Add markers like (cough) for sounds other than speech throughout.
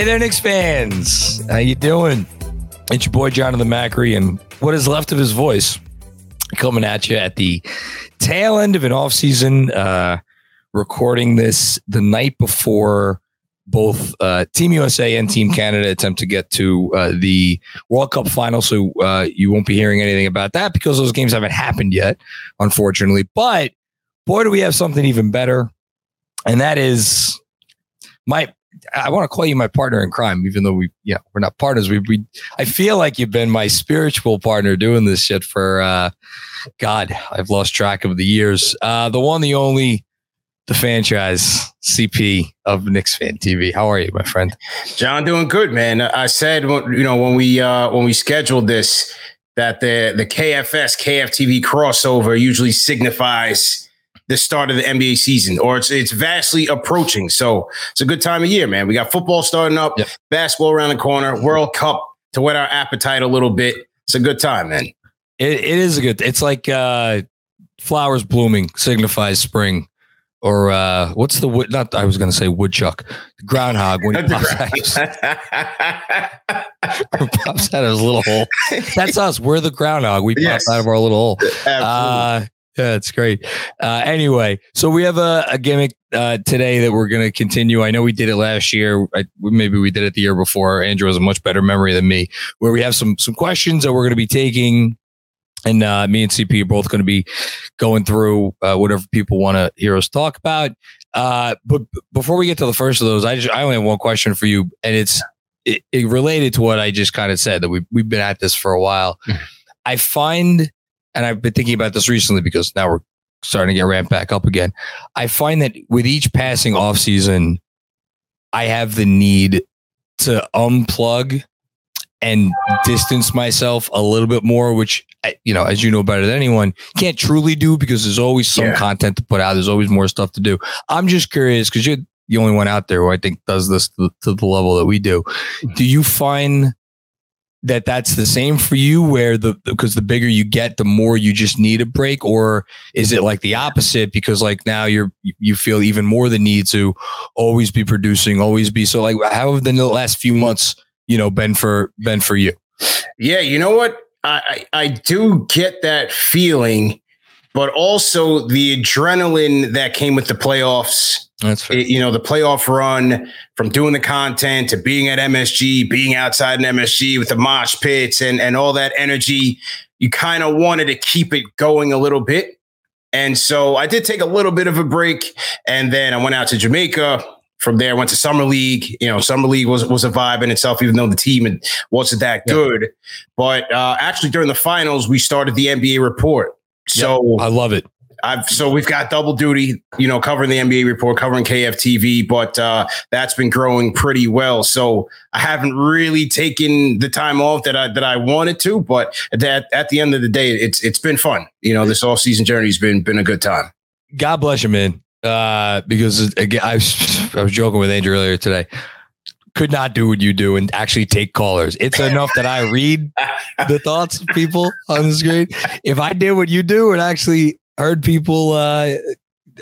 Hey there, Knicks fans. How you doing? It's your boy Jonathan Macri and what is left of his voice coming at you at the tail end of an offseason, uh, recording this the night before both uh, Team USA and Team Canada attempt to get to uh, the World Cup final. So uh, you won't be hearing anything about that because those games haven't happened yet, unfortunately. But boy, do we have something even better. And that is my I want to call you my partner in crime, even though we, yeah, we're not partners. We, we, I feel like you've been my spiritual partner doing this shit for, uh, God, I've lost track of the years. Uh, the one, the only, the Fanchise CP of Knicks Fan TV. How are you, my friend? John, doing good, man. I said, you know, when we, uh, when we scheduled this, that the the KFS KFTV crossover usually signifies the start of the NBA season, or it's it's vastly approaching. So it's a good time of year, man. We got football starting up, yep. basketball around the corner, World Cup to whet our appetite a little bit. It's a good time, man. It, it is a good. It's like uh, flowers blooming signifies spring, or uh, what's the wood? Not I was going to say woodchuck, groundhog when (laughs) he pops out, (laughs) pops out of his little hole. That's us. We're the groundhog. We yes. pop out of our little hole. Absolutely. Uh, yeah, it's great. Uh, anyway, so we have a, a gimmick uh, today that we're going to continue. I know we did it last year. I, maybe we did it the year before. Andrew has a much better memory than me. Where we have some some questions that we're going to be taking, and uh, me and CP are both going to be going through uh, whatever people want to hear us talk about. Uh, but before we get to the first of those, I just I only have one question for you, and it's it, it related to what I just kind of said that we we've been at this for a while. I find and I've been thinking about this recently because now we're starting to get ramped back up again. I find that with each passing off season, I have the need to unplug and distance myself a little bit more, which you know, as you know better than anyone, can't truly do because there's always some yeah. content to put out. There's always more stuff to do. I'm just curious because you're the only one out there who I think does this to, the level that we do. Mm-hmm. Do you find that that's the same for you where the because the bigger you get the more you just need a break? Or is it like the opposite because like now you're you feel even more the need to always be producing always be so like how have the last few months you know been for been for you? Yeah you know what? I i, I do get that feeling but also the adrenaline that came with the playoffs that's. It, you know, the playoff run from doing the content to being at MSG, being outside in MSG with the mosh pits and, and all that energy, you kind of wanted to keep it going a little bit. And so I did take a little bit of a break. And then I went out to Jamaica. From there, I went to Summer League. You know, Summer League was, was a vibe in itself, even though the team wasn't that good. But uh, actually, during the finals, we started the NBA report. So yep, I love it. I've so we've got double duty, you know, covering the NBA report, covering KFTV, but uh, that's been growing pretty well. So I haven't really taken the time off that I that I wanted to, but that at the end of the day, it's it's been fun. You know, this off season journey has been been a good time. God bless you, man. Uh, because again, I was, (laughs) I was joking with Andrew earlier today. Could not do what you do and actually take callers. It's (laughs) enough that I read the thoughts of people on the screen. If I did what you do and actually heard people, uh,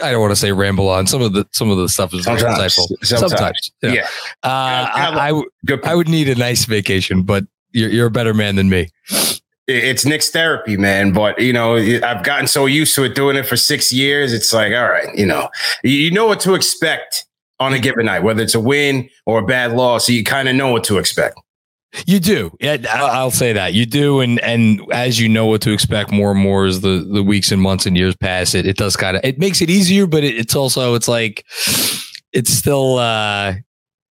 I don't want to say ramble on. Some of the some of the stuff is sometimes, insightful. Sometimes, sometimes yeah. yeah. Uh, I, I, I would need a nice vacation, but you're, you're a better man than me it's Knicks therapy, man. But you know, I've gotten so used to it doing it for six years. It's like, all right, you know, you know what to expect on a given night, whether it's a win or a bad loss. So you kind of know what to expect. You do. I'll say that you do, and and as you know what to expect more and more as the the weeks and months and years pass, it it does kind of it makes it easier, but it, it's also it's like it's still uh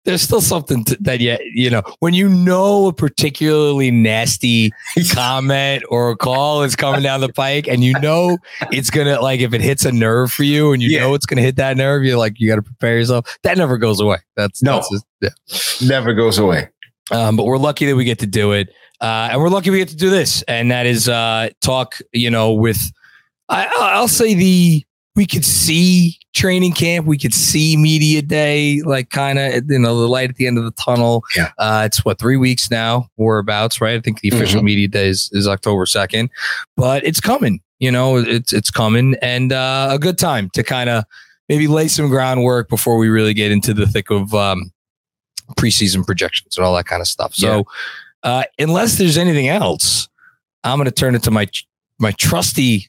there's still something to, that you you know when you know a particularly nasty (laughs) comment or a call is coming down the pike and you know it's gonna like if it hits a nerve for you and you yeah. know it's gonna hit that nerve you're like you got to prepare yourself. That never goes away. That's no. that's just, yeah. never goes away. Um, but we're lucky that we get to do it. Uh, and we're lucky we get to do this. And that is uh, talk you know with I, I'll say the we could see training camp. We could see media day, like kind of, you know, the light at the end of the tunnel. Yeah. Uh, it's what, three weeks now, abouts, right? I think the official mm-hmm. media day is, is October 2nd, but it's coming, you know, it's, it's coming and uh, a good time to kind of maybe lay some groundwork before we really get into the thick of um, preseason projections and all that kind of stuff. So, yeah. uh, unless there's anything else, I'm going to turn it to my, my trusty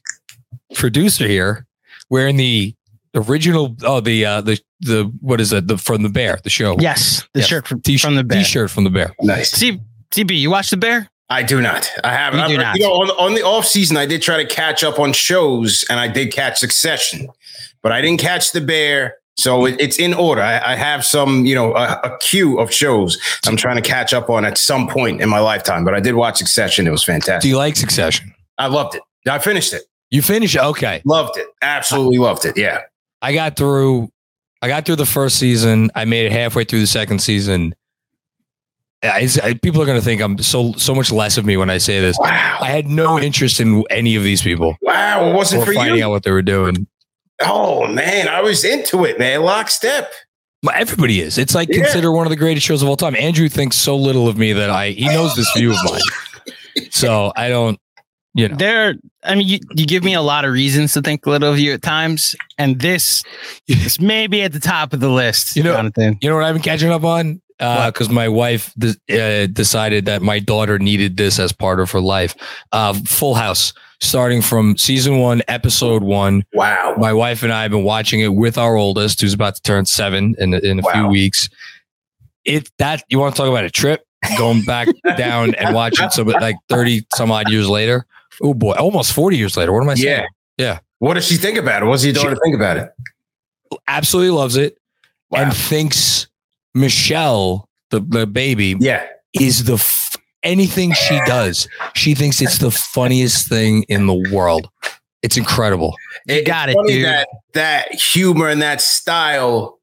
producer here wearing the original oh the uh the the what is it the from the bear the show yes the yes. shirt from, t-shirt, from the bear t-shirt from the bear nice C- CB you watch the bear I do not. I have. You, do not. you know, on, on the off season, I did try to catch up on shows, and I did catch Succession, but I didn't catch The Bear. So it, it's in order. I, I, have some, you know, a, a, queue of shows I'm trying to catch up on at some point in my lifetime. But I did watch Succession. It was fantastic. Do you like Succession? I loved it. I finished it. You finished? Okay. Loved it. Absolutely loved it. Yeah. I got through I got through the first season. I made it halfway through the second season. I, I, people are going to think I'm so so much less of me when I say this. Wow. I had no interest in any of these people. Wow, it wasn't for finding you. out what they were doing. Oh man, I was into it, man. Lockstep. Everybody is. It's like yeah. consider one of the greatest shows of all time. Andrew thinks so little of me that I he knows this view of mine. So I don't you know. There i mean you, you give me a lot of reasons to think little of you at times and this is maybe at the top of the list you know Jonathan. you know what i've been catching up on? Because uh, my wife uh, decided that my daughter needed this as part of her life. Uh, full house starting from season one episode one. Wow. My wife and i have been watching it with our oldest who's about to turn seven in, in a wow. few weeks. It that you want to talk about a trip? Going back (laughs) down and watching some like 30 some odd years later oh boy, almost 40 years later. What am I saying? Yeah. Yeah. What does she think about it? What's your daughter she, think about it? Absolutely loves it wow. and thinks Michelle, the, the baby, yeah, is the f- anything she does. She thinks it's the funniest thing in the world. It's incredible. You got it, dude. That that humor and that style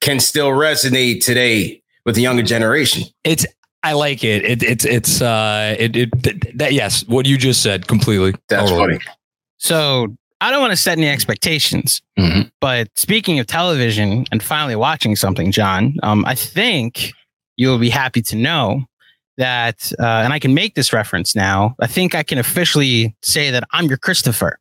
can still resonate today with the younger generation. It's I like it. it it's it's uh it, it that yes, what you just said completely. That's totally. funny. So I don't want to set any expectations, mm-hmm. but speaking of television and finally watching something, John, um, I think you'll be happy to know that, uh, and I can make this reference now. I think I can officially say that I'm your Christopher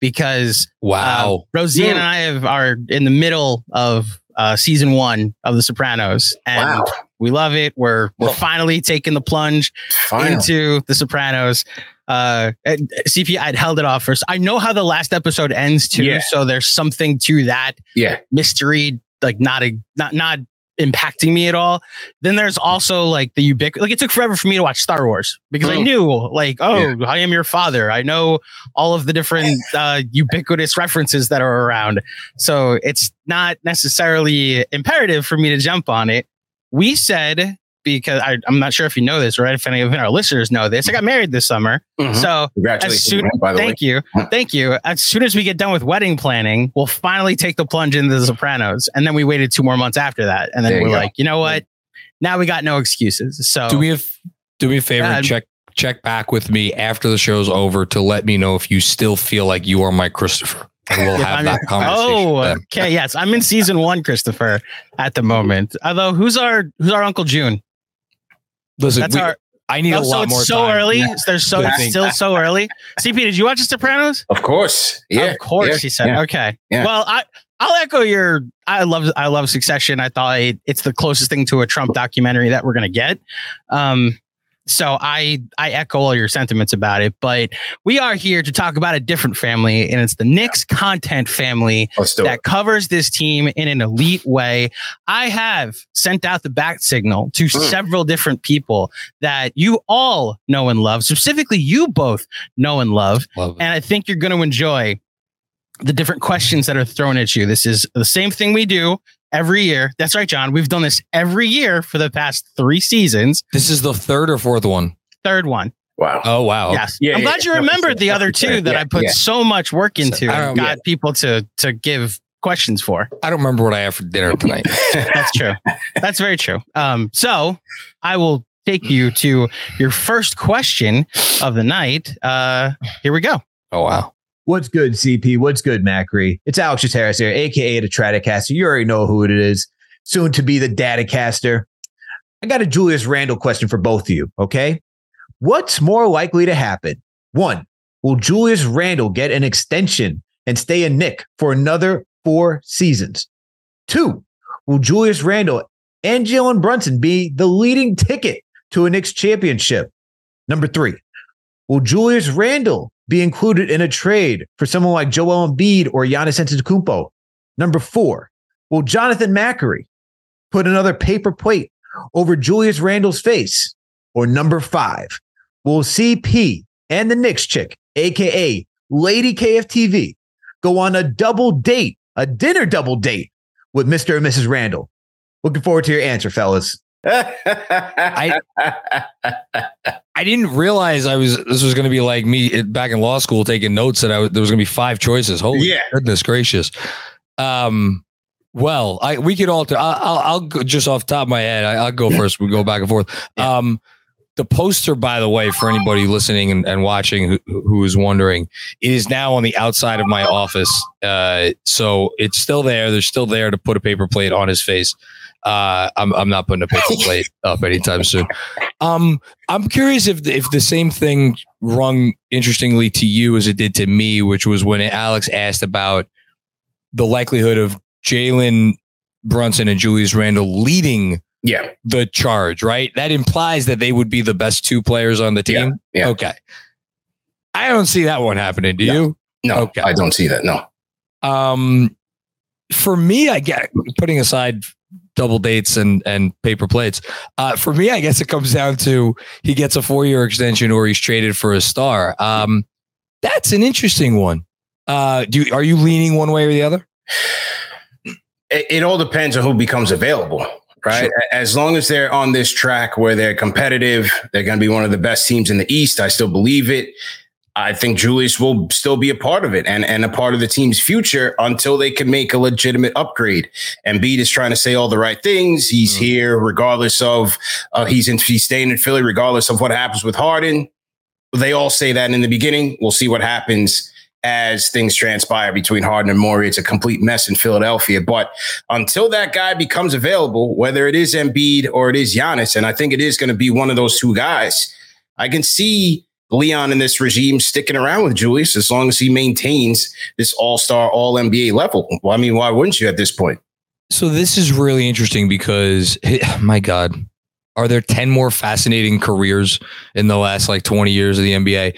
because wow, uh, Rosie yeah. and I have, are in the middle of uh, season one of The Sopranos, and wow. We love it. We're we're finally taking the plunge into The Sopranos. Uh, CP, I'd held it off first. I know how the last episode ends too, yeah. so there's something to that. Yeah, mystery, like not a not not impacting me at all. Then there's also like the ubiquitous. Like it took forever for me to watch Star Wars because I mm. knew like, oh, yeah. I am your father. I know all of the different uh, ubiquitous references that are around. So it's not necessarily imperative for me to jump on it. We said because I, am not sure if you know this, right? If any of our listeners know this, I got married this summer. Mm-hmm. So, congratulations, soon, by the thank way. you, thank you. As soon as we get done with wedding planning, we'll finally take the plunge into The Sopranos, and then we waited two more months after that, and then there we're like, you know what? Now we got no excuses. So, do me a do me a favor, uh, check check back with me after the show's over to let me know if you still feel like you are my Christopher. And we'll have that conversation. Oh, okay. Yes, I'm in season one, Christopher, at the moment. Although, who's our who's our Uncle June? Listen, That's we, our. I need oh, a lot so it's more. So time. early. Yeah. There's so still so early. CP, did you watch The Sopranos? Of course. Yeah. Of course, yeah. he said. Yeah. Okay. Yeah. Well, I I'll echo your. I love I love Succession. I thought it, it's the closest thing to a Trump documentary that we're gonna get. Um, so I I echo all your sentiments about it, but we are here to talk about a different family, and it's the Knicks content family that it. covers this team in an elite way. I have sent out the back signal to mm. several different people that you all know and love, specifically you both know and love, love and I think you're going to enjoy the different questions that are thrown at you. This is the same thing we do every year. That's right, John. We've done this every year for the past three seasons. This is the third or fourth one. Third one. Wow. Oh wow. Yes. Yeah, I'm yeah, glad yeah. you remembered the other two that I put so much work into and got people to to give questions for. I don't remember what I have for dinner tonight. (laughs) That's true. That's very true. Um, so I will take you to your first question of the night. Uh, here we go. Oh wow. What's good, CP? What's good, Macri? It's Alex Harris here, aka the Stratocaster. You already know who it is. Soon to be the Datacaster. I got a Julius Randle question for both of you. Okay, what's more likely to happen? One, will Julius Randle get an extension and stay a Knick for another four seasons? Two, will Julius Randle and Jalen Brunson be the leading ticket to a Knicks championship? Number three, will Julius Randle be included in a trade for someone like Joel Embiid or Giannis Antetokounmpo? Number four, will Jonathan Macri put another paper plate over Julius Randle's face? Or number five, will CP and the Knicks chick, aka Lady KFTV, go on a double date, a dinner double date with Mr. and Mrs. Randle? Looking forward to your answer, fellas. I (laughs) I didn't realize I was this was going to be like me back in law school taking notes that I there was going to be five choices. Holy yeah. goodness gracious! Um, well, I we could alter. I'll, I'll, I'll go just off top of my head. I, will go first. We go back and forth. Um, the poster, by the way, for anybody listening and, and watching who, who is wondering, it is now on the outside of my office. Uh, so it's still there. They're still there to put a paper plate on his face. Uh, I'm I'm not putting a paper (laughs) plate up anytime soon. Um, I'm curious if the, if the same thing rung interestingly to you as it did to me, which was when Alex asked about the likelihood of Jalen Brunson and Julius Randle leading yeah the charge, right? That implies that they would be the best two players on the team. Yeah. yeah. Okay. I don't see that one happening. Do no. you? No, okay. I don't see that. No. Um, for me, I get putting aside double dates and and paper plates. Uh, for me, I guess it comes down to he gets a four year extension or he's traded for a star. Um, that's an interesting one. Uh, do you, are you leaning one way or the other? It, it all depends on who becomes available, right? Sure. As long as they're on this track where they're competitive, they're going to be one of the best teams in the East. I still believe it. I think Julius will still be a part of it and, and a part of the team's future until they can make a legitimate upgrade. And Embiid is trying to say all the right things. He's mm-hmm. here regardless of uh, he's in he's staying in Philly regardless of what happens with Harden. They all say that in the beginning. We'll see what happens as things transpire between Harden and Morey. It's a complete mess in Philadelphia. But until that guy becomes available, whether it is Embiid or it is Giannis, and I think it is going to be one of those two guys, I can see Leon and this regime sticking around with Julius as long as he maintains this all star, all NBA level. Well, I mean, why wouldn't you at this point? So this is really interesting because, (laughs) my God, are there 10 more fascinating careers in the last like 20 years of the NBA?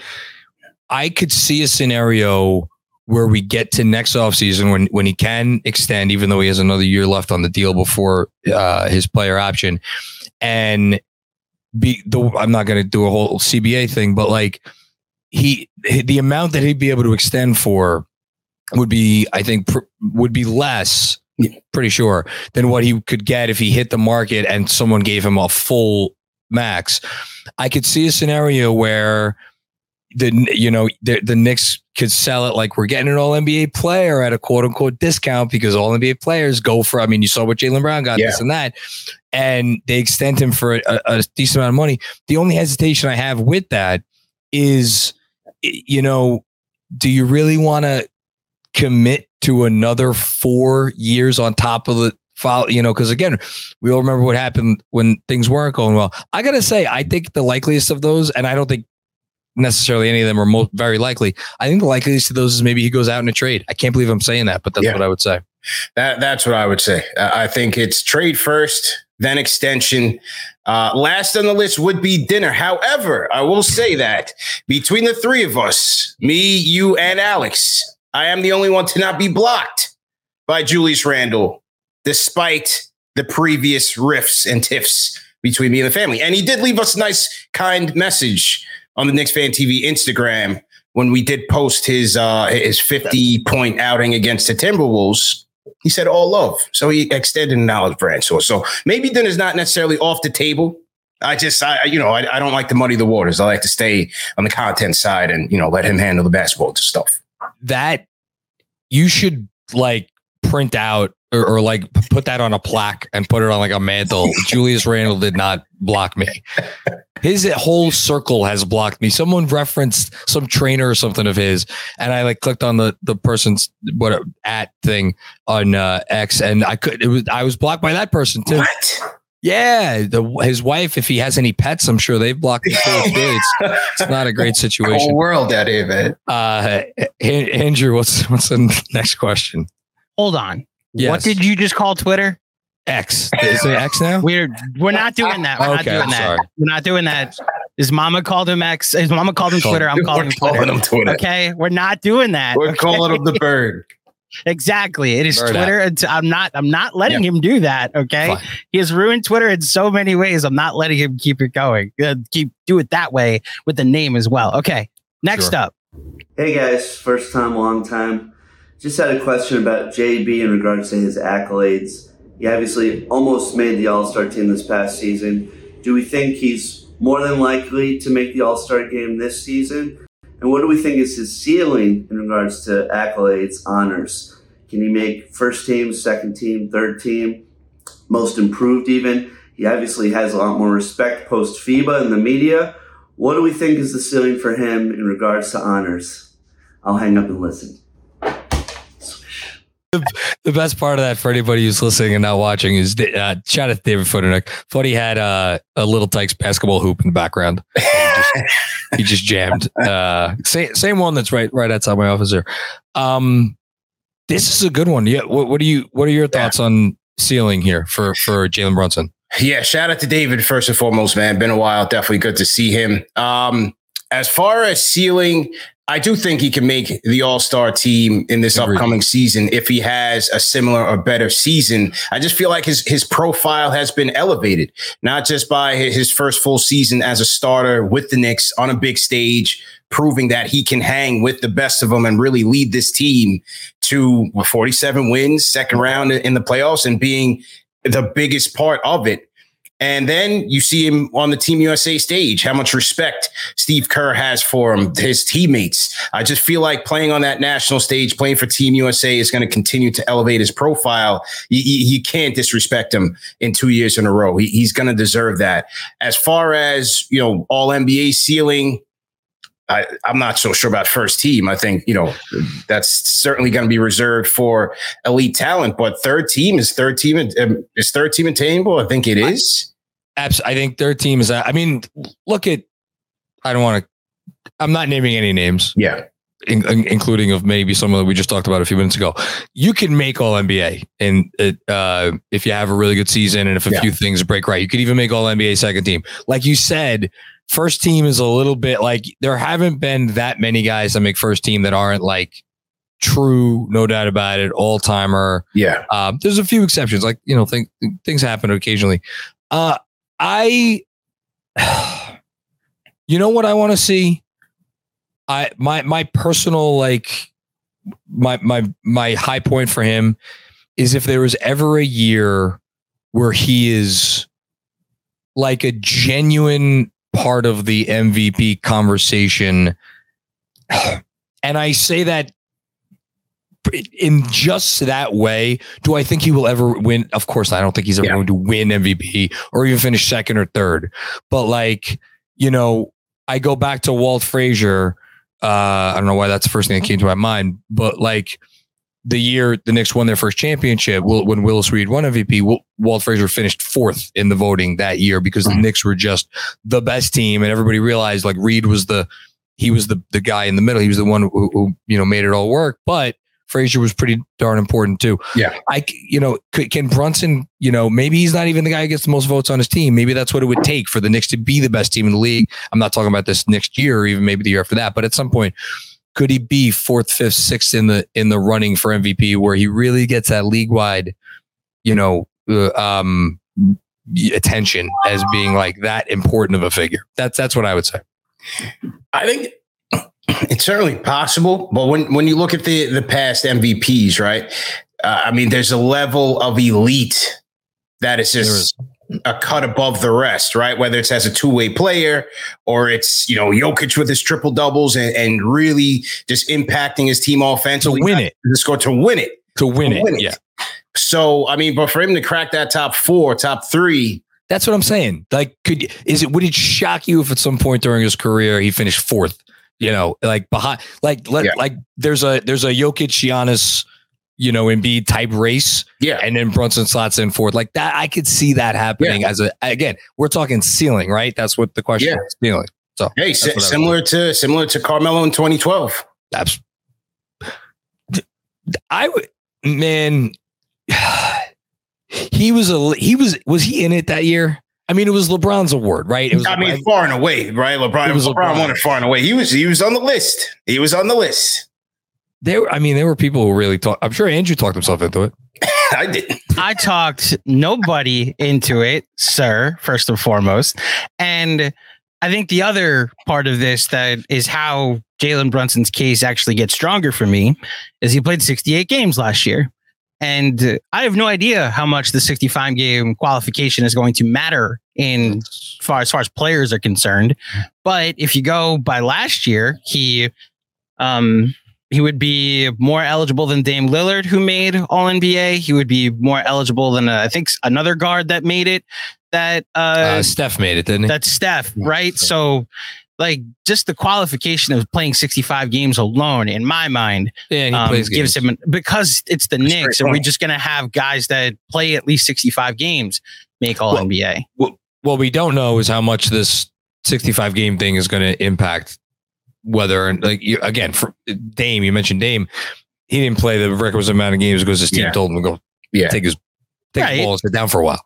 I could see a scenario where we get to next offseason when when he can extend, even though he has another year left on the deal before uh, his player option, and be the I'm not going to do a whole CBA thing, but like he the amount that he'd be able to extend for would be I think pr- would be less pretty sure than what he could get if he hit the market and someone gave him a full max. I could see a scenario where the you know the, the Knicks could sell it like we're getting an all NBA player at a quote unquote discount because all NBA players go for I mean you saw what Jaylen Brown got yeah. this and that and they extend him for a, a decent amount of money. The only hesitation I have with that is you know do you really want to commit to another four years on top of the file, you know, because again, we all remember what happened when things weren't going well. I gotta say, I think the likeliest of those, and I don't think necessarily any of them are most very likely. I think the likeliest of those is maybe he goes out in a trade. I can't believe I'm saying that, but that's yeah. what I would say. That that's what I would say. Uh, I think it's trade first, then extension. Uh, last on the list would be dinner. However, I will say that between the three of us, me, you, and Alex, I am the only one to not be blocked by Julius Randle, despite the previous riffs and tiffs between me and the family. And he did leave us a nice, kind message on the Knicks Fan TV Instagram when we did post his uh, his 50 point outing against the Timberwolves. He said all love. So he extended an olive branch. So, so maybe dinner's not necessarily off the table. I just, I, you know, I, I don't like to muddy the waters. I like to stay on the content side and, you know, let him handle the basketball stuff. That you should like print out or, or, like put that on a plaque and put it on like a mantle. (laughs) Julius Randle did not block me. His whole circle has blocked me. Someone referenced some trainer or something of his, and I like clicked on the the person's what at thing on uh, X, and I could it was I was blocked by that person too. What? Yeah, the his wife, if he has any pets, I'm sure they've blocked him too. (laughs) It's, it's not a great situation. Whole world, that David. Uh, Andrew, what's what's the next question? Hold on. Yes. What did you just call Twitter? X. Is it X now? We're we're not doing that. We're okay, not doing that. We're not doing that. His mama called him X. His mama called him Twitter. I'm (laughs) calling, him Twitter. him Twitter. Okay, we're not doing that. We're okay? calling him the bird. (laughs) Exactly. It is bird Twitter. I'm not. I'm not letting him do that. Okay. Fine. He has ruined Twitter in so many ways. I'm not letting him keep it going. Uh, keep do it that way with the name as well. Okay. Next sure. up. Hey guys, first time, long time. Just had a question about JB in regards to his accolades. He obviously almost made the All Star team this past season. Do we think he's more than likely to make the All Star game this season? And what do we think is his ceiling in regards to accolades, honors? Can he make first team, second team, third team, most improved even? He obviously has a lot more respect post FIBA in the media. What do we think is the ceiling for him in regards to honors? I'll hang up and listen the, best part of that for anybody who's listening and not watching is uh, shout out to David Footernick. He had uh, a little Tykes basketball hoop in the background. He just, he just jammed. (laughs) Uh, same same one that's right right outside my office here. Um, this is a good one. Yeah. What, what do you What are your thoughts yeah. on ceiling here for for Jalen Brunson? Yeah, shout out to David first and foremost, man. Been a while. Definitely good to see him. Um, as far as ceiling, I do think he can make the All Star team in this Agreed. upcoming season if he has a similar or better season. I just feel like his his profile has been elevated, not just by his first full season as a starter with the Knicks on a big stage, proving that he can hang with the best of them and really lead this team to 47 wins, second round in the playoffs, and being the biggest part of it. And then you see him on the Team USA stage, how much respect Steve Kerr has for him, his teammates. I just feel like playing on that national stage, playing for Team USA is going to continue to elevate his profile. You, can't disrespect him in two years in a row. He, he's going to deserve that. As far as, you know, all NBA ceiling, I, am not so sure about first team. I think, you know, that's certainly going to be reserved for elite talent, but third team is third team. Um, is third team attainable? I think it is. Absolutely. I think third team is. I mean, look at. I don't want to. I'm not naming any names. Yeah. In, in, including of maybe someone that we just talked about a few minutes ago. You can make all NBA, and it, uh, if you have a really good season and if a yeah. few things break right, you could even make all NBA second team. Like you said, first team is a little bit like there haven't been that many guys that make first team that aren't like true, no doubt about it, all timer. Yeah. Uh, there's a few exceptions, like you know, think, things happen occasionally. Uh, I, (sighs) you know what I want to see? I my my personal like my my my high point for him is if there was ever a year where he is like a genuine part of the MVP conversation. (sighs) And I say that in just that way, do I think he will ever win? Of course. I don't think he's ever yeah. going to win MVP or even finish second or third. But like, you know, I go back to Walt Frazier. Uh, I don't know why that's the first thing that came to my mind, but like the year the Knicks won their first championship, when Willis Reed won MVP, Walt Frazier finished fourth in the voting that year because the mm-hmm. Knicks were just the best team, and everybody realized like Reed was the he was the the guy in the middle. He was the one who, who you know made it all work. But Frazier was pretty darn important too. Yeah, I you know can Brunson you know maybe he's not even the guy who gets the most votes on his team. Maybe that's what it would take for the Knicks to be the best team in the league. I'm not talking about this next year or even maybe the year after that, but at some point could he be fourth, fifth, sixth in the in the running for MVP, where he really gets that league wide, you know, uh, um, attention as being like that important of a figure? That's that's what I would say. I think it's certainly possible, but when when you look at the the past MVPs, right? Uh, I mean, there's a level of elite that is just a cut above the rest, right? Whether it's as a two way player or it's, you know, Jokic with his triple doubles and, and really just impacting his team offensively. To win it. To score to win it. To win, to it. win it. Yeah. So, I mean, but for him to crack that top four, top three. That's what I'm saying. Like, could, is it, would it shock you if at some point during his career he finished fourth? You know, like behind, like, let, yeah. like there's a, there's a Jokic Giannis you know, Embiid type race. Yeah. And then Brunson slots in fourth. Like that, I could see that happening yeah. as a again, we're talking ceiling, right? That's what the question yeah. is. Ceiling. So hey, similar to similar to Carmelo in 2012. That's I would man (sighs) he was a he was was he in it that year? I mean, it was LeBron's award, right? It was I mean, far and away, right? LeBron, it was LeBron, LeBron won it far and away. He was he was on the list. He was on the list there i mean there were people who really talked i'm sure andrew talked himself into it. (laughs) I did. I talked nobody into it sir first and foremost. And i think the other part of this that is how jalen brunson's case actually gets stronger for me is he played 68 games last year. And I have no idea how much the 65 game qualification is going to matter in far as far as players are concerned. But if you go by last year, he um he would be more eligible than Dame Lillard, who made All NBA. He would be more eligible than uh, I think another guard that made it. That uh, uh, Steph made it, didn't he? That's Steph, right? So, like, just the qualification of playing 65 games alone, in my mind, yeah, um, gives games. him because it's the That's Knicks, and we're just gonna have guys that play at least 65 games make All well, NBA. Well, what we don't know is how much this 65 game thing is going to impact whether like you, again for Dame, you mentioned Dame, he didn't play the requisite amount of games because his team yeah. told him to go yeah. take his take yeah, his ball and sit down for a while.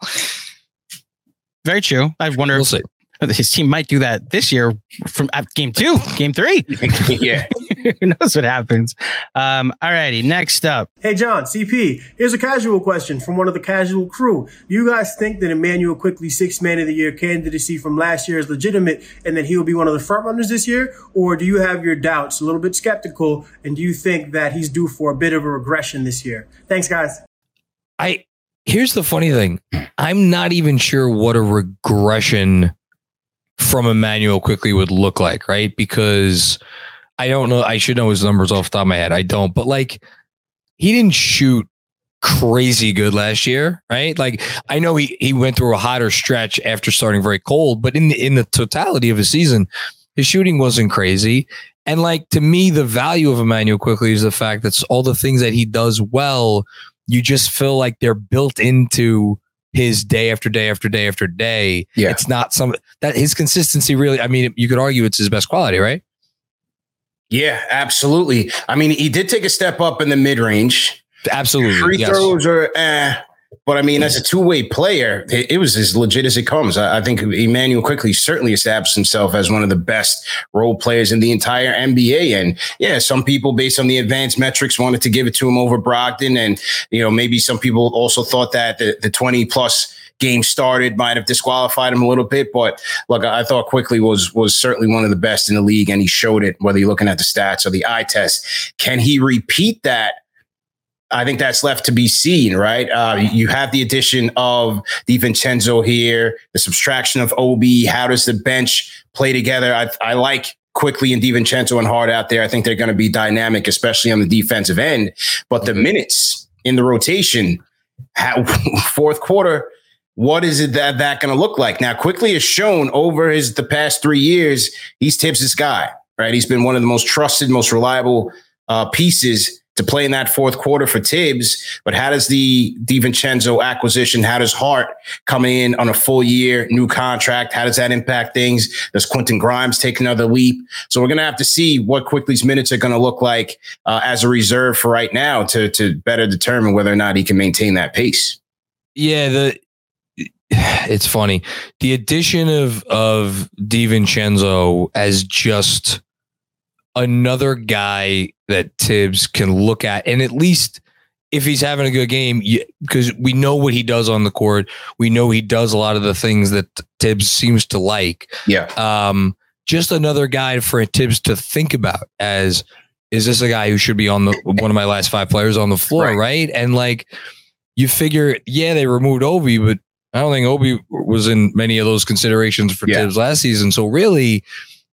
Very true. I wonder we'll see (laughs) his team might do that this year from game two, game three. (laughs) yeah. (laughs) Who knows what happens? Um, all righty. Next up. Hey, John, CP. Here's a casual question from one of the casual crew. Do you guys think that Emmanuel Quickley six man of the year candidacy from last year is legitimate and that he will be one of the front runners this year? Or do you have your doubts, a little bit skeptical, and do you think that he's due for a bit of a regression this year? Thanks, guys. I here's the funny thing. I'm not even sure what a regression from Emmanuel Quickley would look like, right? Because I don't know. I should know his numbers off the top of my head. I don't, but like he didn't shoot crazy good last year, right? Like I know he he went through a hotter stretch after starting very cold, but in the, in the totality of his season, his shooting wasn't crazy. And like to me, the value of Emmanuel Quickley is the fact that all the things that he does well, you just feel like they're built into his day after day after day after day. Yeah. It's not some that his consistency really, I mean, you could argue it's his best quality, right? Yeah, absolutely. I mean, he did take a step up in the mid range. Absolutely. Free yes. throws are eh, but I mean, as a two way player, it, it, was as legit as it comes. I, I, think Emmanuel Quickley certainly established himself as one of the best role players in the entire NBA. And yeah, some people, based on the advanced metrics, wanted to give it to him over Brogdon. And, you know, maybe some people also thought that the, the 20 plus game started might have disqualified him a little bit. But look, I thought Quickley was was certainly one of the best in the league, and he showed it. Whether you're looking at the stats or the eye test, can he repeat that? I think that's left to be seen, right? Uh, you have the addition of DiVincenzo here, the subtraction of Obi. How does the bench play together? I, I like Quickley and DiVincenzo and Hart out there. I think they're going to be dynamic, especially on the defensive end. But the minutes in the rotation, how, (laughs) fourth quarter, what is it that that going to look like? Now, Quickley has shown over his the past three years, he's Thibs' guy, right? He's been one of the most trusted, most reliable uh, pieces to play in that fourth quarter for Thibs. But how does the DiVincenzo acquisition, how does Hart coming in on a full year, new contract, how does that impact things? Does Quentin Grimes take another leap? So we're going to have to see what Quickley's minutes are going to look like uh, as a reserve for right now to, to better determine whether or not he can maintain that pace. Yeah, the it's funny. The addition of of DiVincenzo as just another guy that Thibs can look at and at least if he's having a good game, because we know what he does on the court, we know he does a lot of the things that Thibs seems to like. Yeah. Um, just another guy for Thibs to think about as is this a guy who should be on the one of my last five players on the floor, right? right? And like you figure, yeah, they removed Obi, but I don't think Obi was in many of those considerations for yeah. Thibs last season. So really,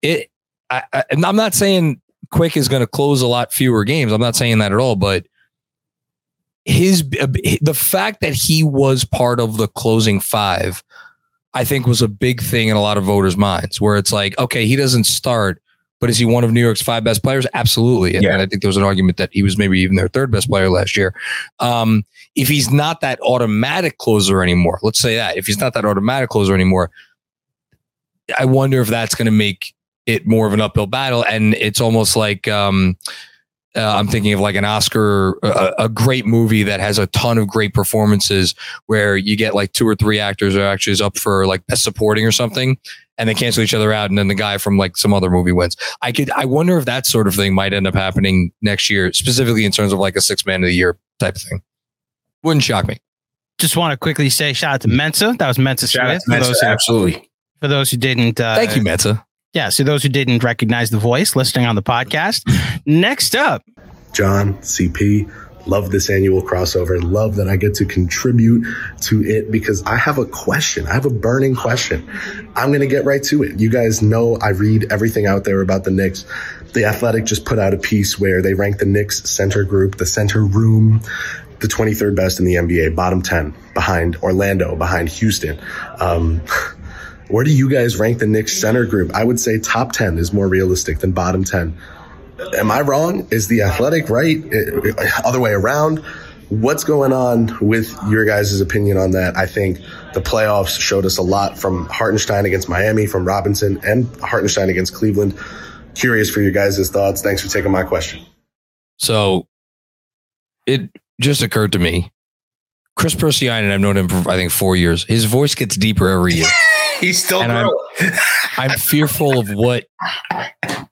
it. I, I, I'm not saying Quick is going to close a lot fewer games. I'm not saying that at all, but his the fact that he was part of the closing five, I think was a big thing in a lot of voters' minds. Where it's like, okay, he doesn't start, but is he one of New York's five best players? Absolutely. And, yeah. and I think there was an argument that he was maybe even their third best player last year. Um, if he's not that automatic closer anymore, let's say that if he's not that automatic closer anymore, I wonder if that's going to make it more of an uphill battle. And it's almost like, um, uh, I'm thinking of like an Oscar, a, a, great movie that has a ton of great performances where you get like two or three actors are actually up for like best supporting or something and they cancel each other out. And then the guy from like some other movie wins. I could, I wonder if that sort of thing might end up happening next year, specifically in terms of like a six man of the year type of thing. Wouldn't shock me. Just want to quickly say shout out to Mensa. That was Mensa Smith. For Mensa, those who, absolutely. For those who didn't, uh, thank you, Mensa yeah, so those who didn't recognize the voice listening on the podcast. Next up, John CP. Love this annual crossover. Love that I get to contribute to it because I have a question. I have a burning question. I'm going to get right to it. You guys know I read everything out there about the Knicks. The Athletic just put out a piece where they ranked the Knicks center group, the center room, the 23rd best in the NBA, bottom 10 behind Orlando, behind Houston. Um, (laughs) Where do you guys rank the Knicks center group? I would say top 10 is more realistic than bottom 10. Am I wrong? Is the athletic right? Other way around? What's going on with your guys' opinion on that? I think the playoffs showed us a lot from Hartenstein against Miami, from Robinson, and Hartenstein against Cleveland. Curious for your guys' thoughts. Thanks for taking my question. So it just occurred to me Chris Persianen, I've known him for I think four years. His voice gets deeper every year. He's still and growing. I'm, (laughs) I'm fearful of what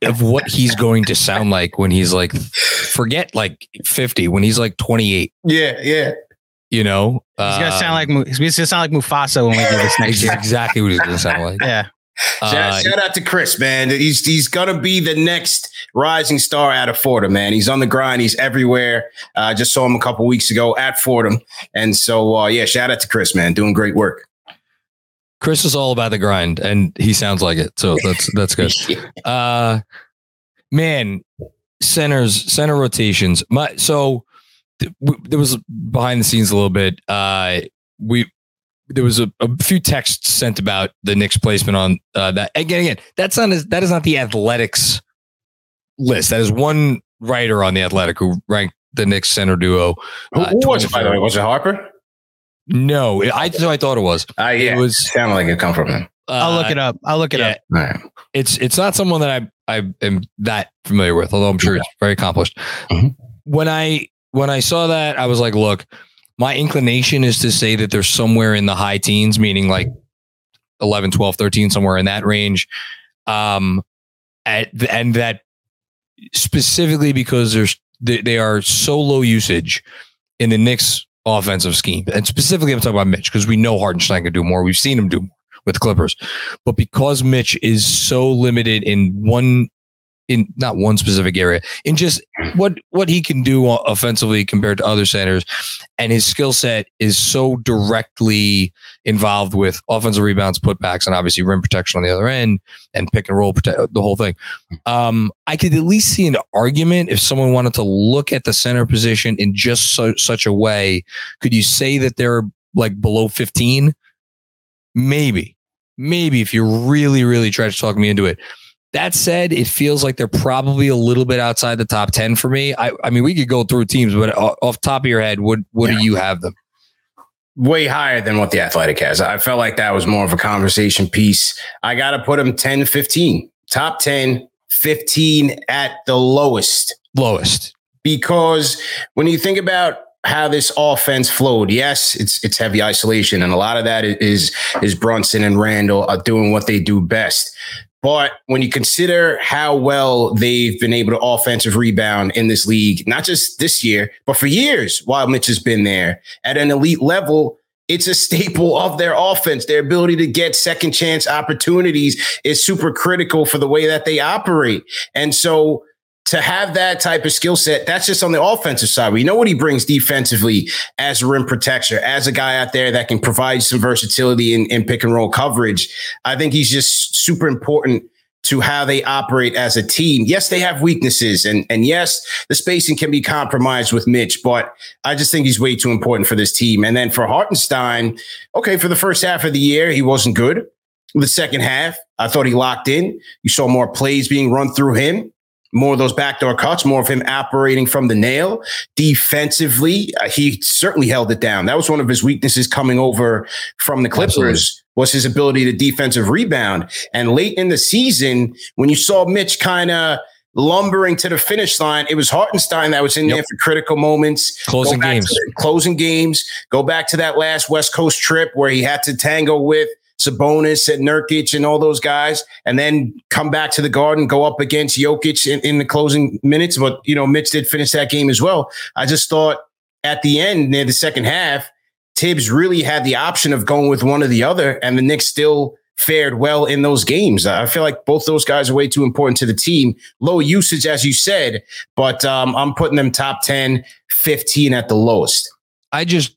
of what he's going to sound like when he's like forget like 50 when he's like 28 yeah yeah you know he's gonna sound uh, like he's gonna sound like mufasa when we do this next (laughs) year exactly what he's gonna sound like yeah Shout, uh, shout, out to Chris, man. He's he's gonna be the next rising star out of Fordham, man. He's on the grind. He's everywhere. I uh, just saw him a couple weeks ago at Fordham, and so uh, yeah, shout out to Chris, man. Doing great work. Chris is all about the grind, and he sounds like it. So that's (laughs) that's good. Uh, man, centers center rotations. My so th- w- there was behind the scenes a little bit. Uh, we there was a, a, few texts sent about the Knicks placement on uh, that. Again, again, that's not that is not the Athletics list. That is one writer on the Athletic who ranked the Knicks center duo. Uh, who was it, by the way? Was it Harper? No, I so I thought it was. Uh, yeah, it was sounded like it come from him. Uh, I'll look it up. I'll look it yeah, up. Right. It's it's not someone that I I am that familiar with, although I'm sure it's very accomplished. Mm-hmm. When I when I saw that, I was like, look, my inclination is to say that there's somewhere in the high teens, meaning like 11, 12, 13, somewhere in that range. Um, at, and that specifically because there's they, they are so low usage in the Knicks offensive scheme. And specifically, I'm talking about Mitch because we know Hartenstein can do more. We've seen him do more with Clippers. But because Mitch is so limited in one in not one specific area, in just what what he can do offensively compared to other centers, and his skill set is so directly involved with offensive rebounds, putbacks, and obviously rim protection on the other end, and pick and roll, the whole thing. Um, I could at least see an argument if someone wanted to look at the center position in just so, such a way. Could you say that they're like below fifteen? Maybe, maybe if you really, really try to talk me into it That said, it feels like they're probably a little bit outside the top 10 for me. I, I mean, we could go through teams, but off top of your head, what, what yeah. do you have them? Way higher than what the athletic has. I felt like that was more of a conversation piece. I got to put them 10, 15, top 10, 15 at the lowest. Lowest. Because when you think about how this offense flowed. Yes, it's it's heavy isolation, and a lot of that is is Brunson and Randle are doing what they do best. But when you consider how well they've been able to offensive rebound in this league, not just this year, but for years while Mitch has been there at an elite level, it's a staple of their offense. Their ability to get second chance opportunities is super critical for the way that they operate. And so to have that type of skill set, that's just on the offensive side. We know what he brings defensively as a rim protector, as a guy out there that can provide some versatility in, in pick and roll coverage. I think he's just super important to how they operate as a team. Yes, they have weaknesses, and and yes, the spacing can be compromised with Mitch, but I just think he's way too important for this team. And then for Hartenstein, okay, for the first half of the year, he wasn't good. The second half, I thought he locked in. You saw more plays being run through him more of those backdoor cuts, more of him operating from the nail. Defensively, uh, he certainly held it down. That was one of his weaknesses coming over from the Clippers. Absolutely. Was his ability to defensive rebound. And late in the season, when you saw Mitch kind of lumbering to the finish line. It was Hartenstein that was in yep. there for critical moments, closing games, closing games. Go back to that last West Coast trip where he had to tango with Sabonis and Nurkic and all those guys, and then come back to the Garden, go up against Jokic in, in the closing minutes. But you know, Mitch did finish that game as well. I just thought at the end near the second half, Thibs really had the option of going with one or the other, and the Knicks still fared well in those games. I feel like both those guys are way too important to the team. Low usage, as you said, but um, I'm putting them top 10, 15 at the lowest. I just,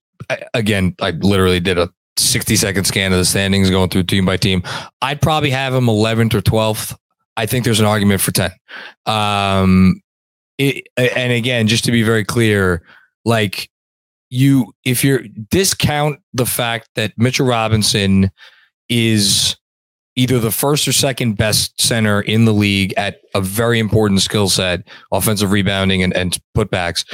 again, I literally did a 60 second scan of the standings going through team by team. I'd probably have him 11th or 12th. I think there's an argument for 10. Um, it, and again, just to be very clear, like you, if you're discount the fact that Mitchell Robinson is either the first or second best center in the league at a very important skill set, offensive rebounding and, and putbacks,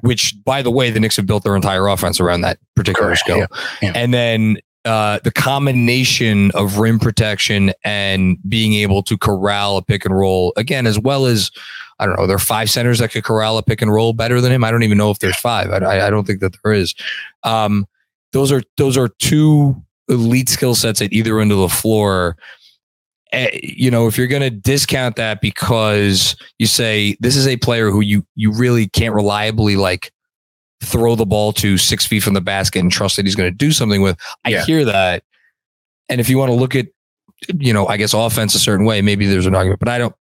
which, by the way, the Knicks have built their entire offense around that particular Correct. skill. Yeah. Yeah. And then uh, the combination of rim protection and being able to corral a pick and roll again, as well as I don't know, there are five centers that could corral a pick and roll better than him. I don't even know if there's five. I, I don't think that there is. Um, those are those are two elite skill sets at either end of the floor. Uh, you know, if you're going to discount that because you say this is a player who you you really can't reliably like throw the ball to six feet from the basket and trust that he's going to do something with, I yeah. hear that. And if you want to look at, you know, I guess offense a certain way, maybe there's an argument, but I don't.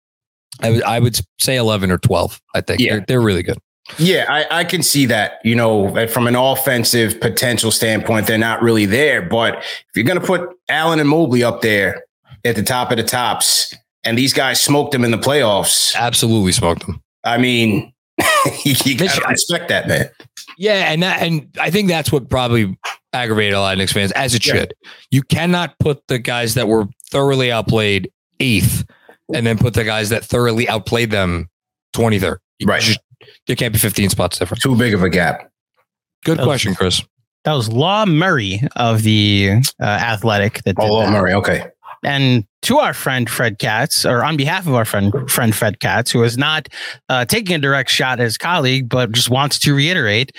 I would I would say eleven or twelve. I think yeah. they're, they're really good. Yeah, I, I can see that. You know, from an offensive potential standpoint, they're not really there. But if you're going to put Allen and Mobley up there at the top of the tops, and these guys smoked them in the playoffs, absolutely smoked them. I mean, (laughs) you got to respect that, man. Yeah, and that, and I think that's what probably aggravated a lot of Knicks fans, as it should. You cannot put the guys that were thoroughly outplayed eighth, and then put the guys that thoroughly outplayed them twenty third. Right. Just, there can't be 15 spots difference. Too big of a gap. Good that question, was, Chris. That was Law Murray of the uh, Athletic. That oh, Law Murray. Okay. And to our friend Fred Katz, or on behalf of our friend friend Fred Katz, who is not uh, taking a direct shot at his colleague, but just wants to reiterate,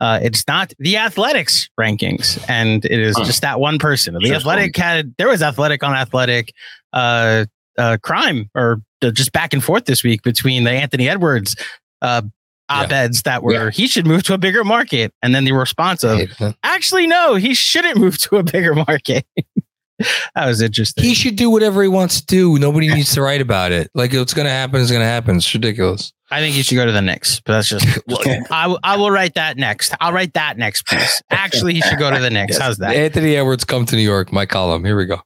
uh, it's not the Athletics rankings, and it is just that one person. The Athletic had there was Athletic on Athletic uh, uh, crime or just back and forth this week between the Anthony Edwards uh, op-eds yeah. that were yeah. he should move to a bigger market and then the response of actually no he shouldn't move to a bigger (laughs) market that was interesting he should do whatever he wants to do nobody needs to write about it like what's going to happen is going to happen it's ridiculous I think you should go to the Knicks, but that's just. (laughs) I, I will write that next. I'll write that next, please. Actually, he should go to the Knicks. (laughs) How's that? Anthony Edwards come to New York. My column. Here we go.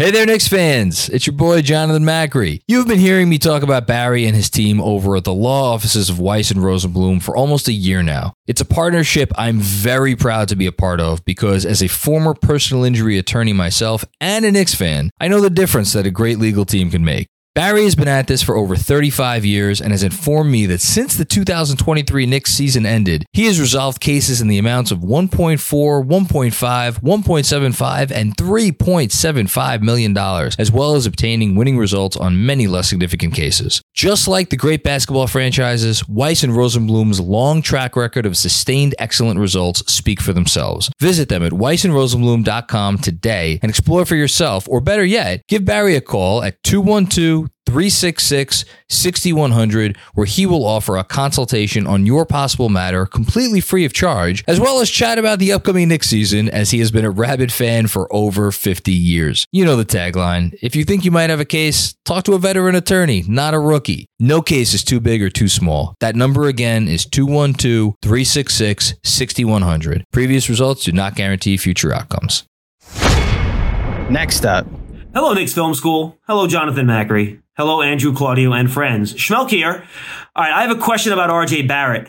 Hey there, Knicks fans. It's your boy, Jonathan Macri. You've been hearing me talk about Barry and his team over at the law offices of Weiss and Rosenblum for almost a year now. It's a partnership I'm very proud to be a part of because, as a former personal injury attorney myself and a Knicks fan, I know the difference that a great legal team can make. Barry has been at this for over 35 years and has informed me that since the 2023 Knicks season ended, he has resolved cases in the amounts of 1.4, 1.5, 1.75, and 3.75 million dollars, as well as obtaining winning results on many less significant cases. Just like the great basketball franchises, Weiss and Rosenblum's long track record of sustained excellent results speak for themselves. Visit them at weissandrosenblum.com today and explore for yourself, or better yet, give Barry a call at 212 366 6100, where he will offer a consultation on your possible matter completely free of charge, as well as chat about the upcoming Knicks season, as he has been a rabid fan for over 50 years. You know the tagline if you think you might have a case, talk to a veteran attorney, not a rookie. No case is too big or too small. That number again is 212 366 6100. Previous results do not guarantee future outcomes. Next up. Hello, Knicks Film School. Hello, Jonathan Macri. Hello, Andrew, Claudio, and friends. Schmeelk here. All right, I have a question about RJ Barrett.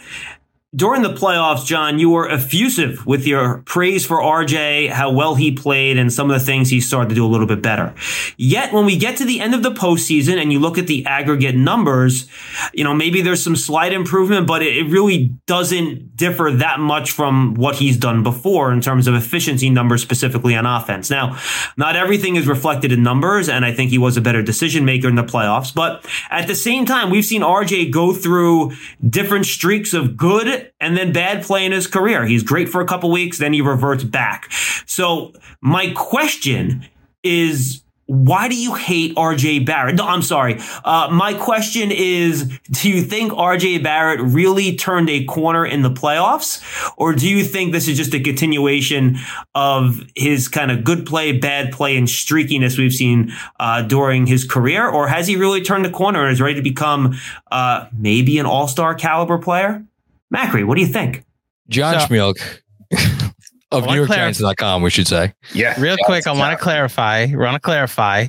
During the playoffs, John, you were effusive with your praise for RJ, how well he played, and some of the things he started to do a little bit better. Yet, when we get to the end of the postseason and you look at the aggregate numbers, you know, maybe there's some slight improvement, but it really doesn't differ that much from what he's done before in terms of efficiency numbers, specifically on offense. Now, not everything is reflected in numbers, and I think he was a better decision maker in the playoffs. But at the same time, we've seen RJ go through different streaks of good and then bad play in his career. He's great for a couple weeks, then he reverts back. So my question is why do you hate RJ Barrett? No, I'm sorry. Uh, my question is Do you think RJ Barrett really turned a corner in the playoffs? Or do you think this is just a continuation of his kind of good play, bad play, and streakiness we've seen uh, during his career? Or has he really turned a corner and is ready to become uh, maybe an all star caliber player? Macri, what do you think? John so, Schmeelk (laughs) of NewYorkGiants.com, we should say. Yeah. Real quick, I want to clarify. We want to clarify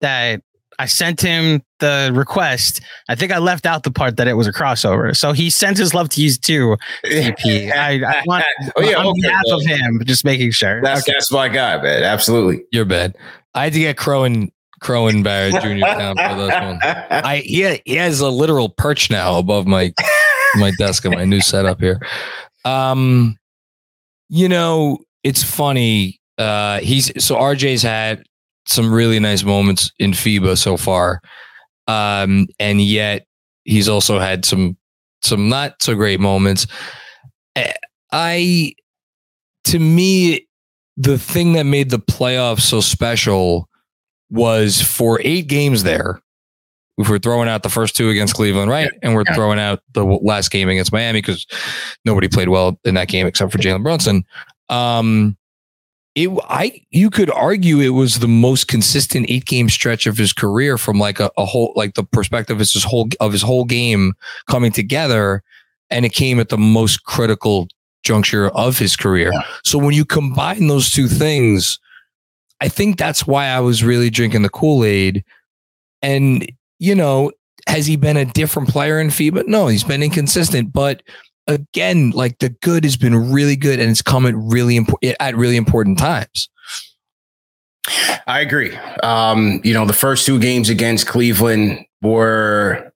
that I sent him the request. I think I left out the part that it was a crossover. So he sent his love to you too, CP. (laughs) I, I want oh, yeah, on okay, behalf well, of him, just making sure. That's, okay. that's my guy, man. Absolutely. You're bad. I had to get Crow and Crow and Barrett Jr. down for this one. (laughs) I he, he has a literal perch now above my my desk and my new setup here. Um, you know, it's funny. Uh, he's so RJ's had some really nice moments in FIBA so far, um, and yet he's also had some some not so great moments. Eh, I, to me, the thing that made the playoffs so special was for eight games there if we're throwing out the first two against Cleveland, right? And we're throwing out the last game against Miami because nobody played well in that game except for Jalen Brunson. Um, it, I, you could argue it was the most consistent eight game stretch of his career from like a, a whole, like the perspective of his whole of his whole game coming together, and it came at the most critical juncture of his career. Yeah. So when you combine those two things, I think that's why I was really drinking the Kool Aid. And you know, has he been a different player in FIBA? No, he's been inconsistent. But again, like the good has been really good and it's come at really important at really important times. I agree. Um, you know, the first two games against Cleveland were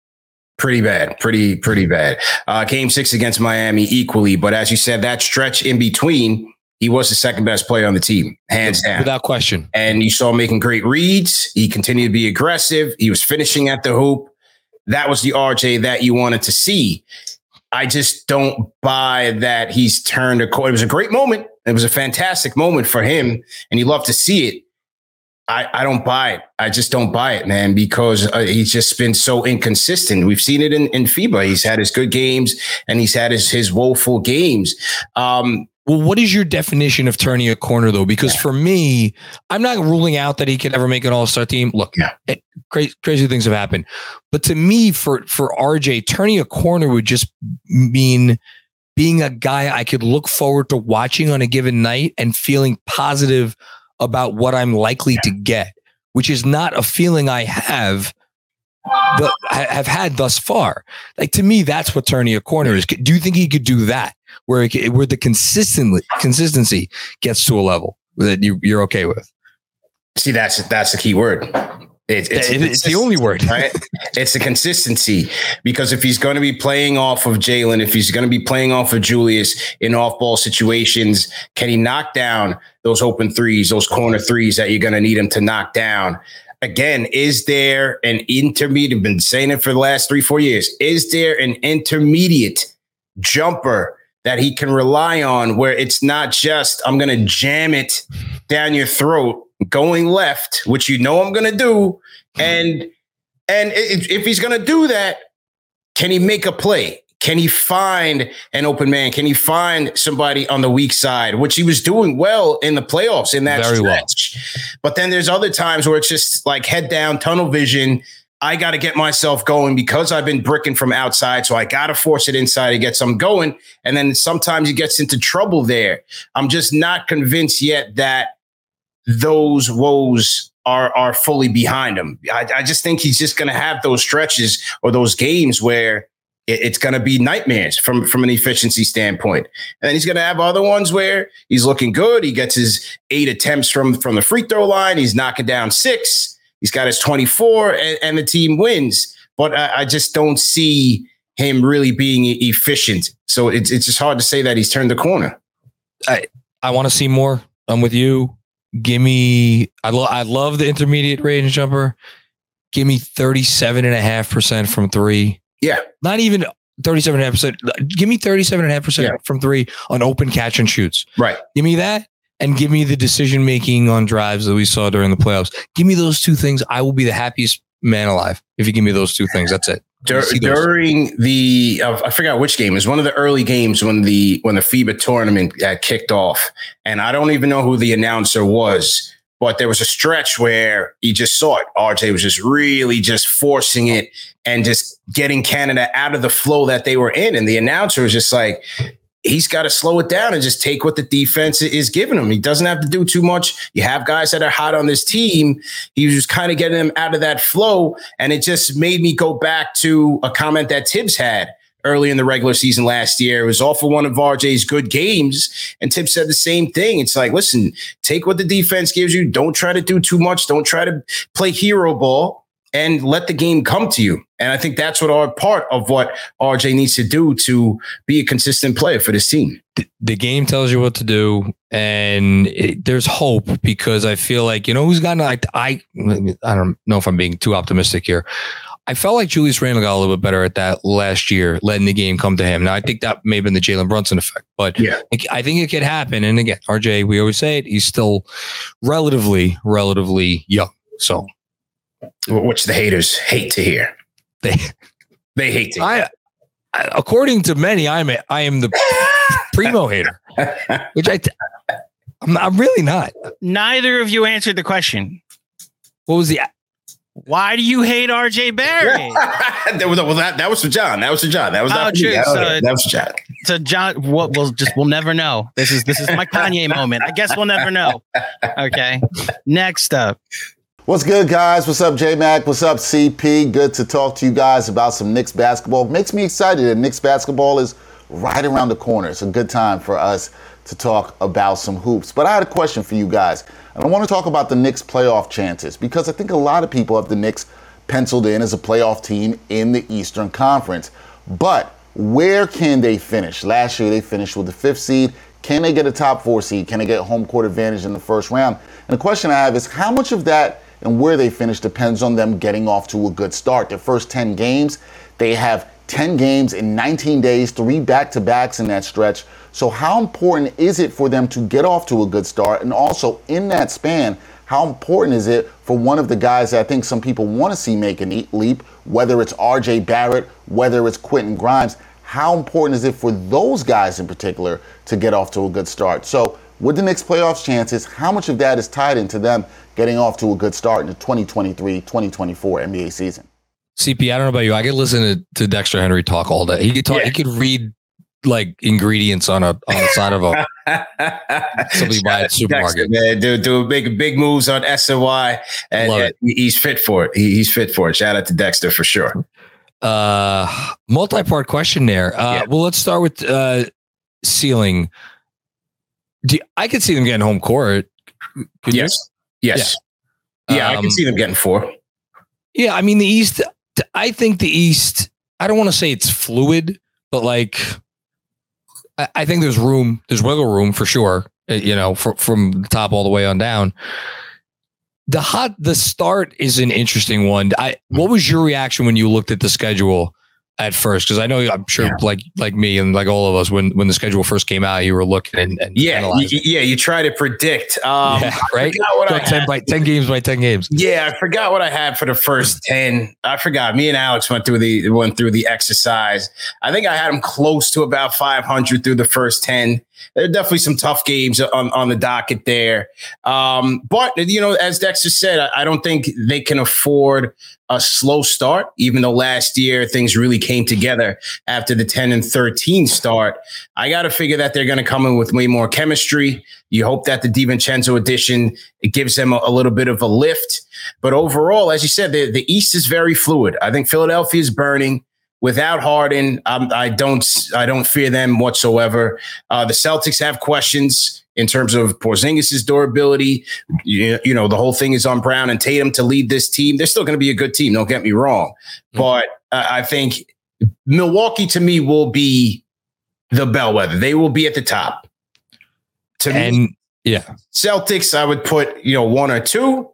pretty bad, pretty, pretty bad. Uh, game six against Miami equally. But as you said, that stretch in between, he was the second best player on the team, hands down. Without question. And you saw him making great reads. He continued to be aggressive. He was finishing at the hoop. That was the RJ that you wanted to see. I just don't buy that he's turned a corner. It was a great moment. It was a fantastic moment for him, and you love to see it. I, I don't buy it. I just don't buy it, man, because uh, he's just been so inconsistent. We've seen it in, in FIBA. He's had his good games and he's had his, his woeful games. Um, well, what is your definition of turning a corner, though? Because yeah. for me, I'm not ruling out that he could ever make an All Star team. Look, yeah. Eh, it, crazy, crazy things have happened, but to me, for for RJ, turning a corner would just mean being a guy I could look forward to watching on a given night and feeling positive about what I'm likely to get, which is not a feeling I have the, have had thus far. Like to me, that's what turning a corner is. Do you think he could do that? where it, where the consistently consistency gets to a level that you you're okay with. See, that's that's the key word. It, it's, it's the only word, right? it's the consistency because if he's going to be playing off of Jalen, if he's going to be playing off of Julius in off ball situations, can he knock down those open threes, those corner threes that you're going to need him to knock down? Again, is there an intermediate? I've been saying it for the last three, four years. Is there an intermediate jumper that he can rely on where it's not just, I'm going to jam it down your throat going left, which you know I'm going to do, and and if he's going to do that, can he make a play? Can he find an open man? Can he find somebody on the weak side, which he was doing well in the playoffs in that Very stretch? Well. But then there's other times where it's just like head down, tunnel vision. I got to get myself going because I've been bricking from outside. So I got to force it inside to get some going. And then sometimes he gets into trouble there. I'm just not convinced yet that those woes are are fully behind him. I, I just think he's just going to have those stretches or those games where it's going to be nightmares from from an efficiency standpoint, and then he's going to have other ones where he's looking good. He gets his eight attempts from from the free throw line. He's knocking down six. He's got his twenty four, and, and, the team wins. But I, I just don't see him really being efficient. So it's it's just hard to say that he's turned the corner. I I want to see more. I'm with you give me I, lo- I love the intermediate range jumper give me 37.5% from three yeah. Not even 37.5% give me 37.5% yeah. from three on open catch and shoots. Right. Give me that and give me the decision making on drives that we saw during the playoffs. Give me those two things. I will be the happiest man alive if you give me those two things. That's it. Dur- during the uh, I forgot which game. It was one of the early games when the when the FIBA tournament uh, kicked off, and I don't even know who the announcer was, but there was a stretch where you just saw it. RJ was just really just forcing it and just getting Canada out of the flow that they were in, and the announcer was just like, he's got to slow it down and just take what the defense is giving him. He doesn't have to do too much. You have guys that are hot on this team. He was just kind of getting them out of that flow. And it just made me go back to a comment that Thibs had early in the regular season last year. It was all for one of RJ's good games. And Thibs said the same thing. It's like, listen, take what the defense gives you. Don't try to do too much. Don't try to play hero ball and let the game come to you. And I think that's what our part of what RJ needs to do to be a consistent player for this team. The, the game tells you what to do, and it, there's hope because I feel like you know who's gotten like I I don't know if I'm being too optimistic here. I felt like Julius Randle got a little bit better at that last year, letting the game come to him. Now I think that may have been the Jalen Brunson effect, but yeah. I think it could happen. And again, RJ, we always say it, he's still relatively, relatively young. So which the haters hate to hear. They (laughs) they hate to. I, I, according to many, I'm a, I am the (laughs) primo hater, which I I'm, I'm really not. Neither of you answered the question. What was the? Why do you hate RJ Barry? (laughs) that was well, that, that was for John. That was for John. That was oh, true. So, that was for John. So John, what we'll just we'll never know. This is this is my Kanye moment. I guess we'll never know. Okay. Next up. What's good, guys? What's up, J Mac? What's up, CP? Good to talk to you guys about some Knicks basketball. Makes me excited that Knicks basketball is right around the corner. It's a good time for us to talk about some hoops. But I had a question for you guys, and I want to talk about the Knicks playoff chances because I think a lot of people have the Knicks penciled in as a playoff team in the Eastern Conference. But where can they finish? Last year they finished with the fifth seed. Can they get a top four seed? Can they get home court advantage in the first round? And the question I have is how much of that and where they finish depends on them getting off to a good start. Their first 10 games, they have 10 games in 19 days, three back to backs in that stretch. So, how important is it for them to get off to a good start? And also, in that span, how important is it for one of the guys that I think some people want to see make a leap, whether it's RJ Barrett, whether it's Quentin Grimes? How important is it for those guys in particular to get off to a good start? So, with the Knicks playoffs chances, how much of that is tied into them getting off to a good start in the 2023 2024 NBA season? CP, I don't know about you. I could listen to, to Dexter Henry talk all day. He could talk, yeah. he could read like ingredients on a on the side of a (laughs) somebody buy a supermarket. Man, do do big big moves on SNY, and, and he's fit for it. He, he's fit for it. Shout out to Dexter for sure. Uh, multi-part question there. Uh, yeah. well, let's start with uh, ceiling. Do you, I could see them getting home court. Could yes. You? Yes. Yeah, yeah um, I can um, see them getting four. Yeah, I mean the East. I think the East. I don't want to say it's fluid, but like, I, think there's room. There's wiggle room for sure. Uh, you know, for, from the top all the way on down. The hot. The start is an interesting one. I. What was your reaction when you looked at the schedule? At first because I know I'm sure yeah. like like me and like all of us when when the schedule first came out you were looking and, and yeah y- yeah you try to predict um, yeah, right? like 10 by 10 games by 10 games. Yeah I forgot what I had for the first 10 I forgot me and Alex went through the went through the exercise. I think I had them close to about 500 through the first 10 there are definitely some tough games on, on the docket there. Um, but, you know, as Dexter said, I, I, don't think they can afford a slow start, even though last year things really came together after the 10 and 13 start. I got to figure that they're going to come in with way more chemistry. You hope that the DiVincenzo addition it gives them a, a little bit of a lift. But overall, as you said, the, the East is very fluid. I think Philadelphia is burning without Harden, um, I don't I don't fear them whatsoever. Uh, the Celtics have questions in terms of Porzingis' durability. You, you, know, the whole thing is on Brown and Tatum to lead this team. They're still going to be a good team. Don't get me wrong, mm-hmm. but uh, I think Milwaukee to me will be the bellwether. They will be at the top. To and, me, yeah, Celtics. I would put you know one or two,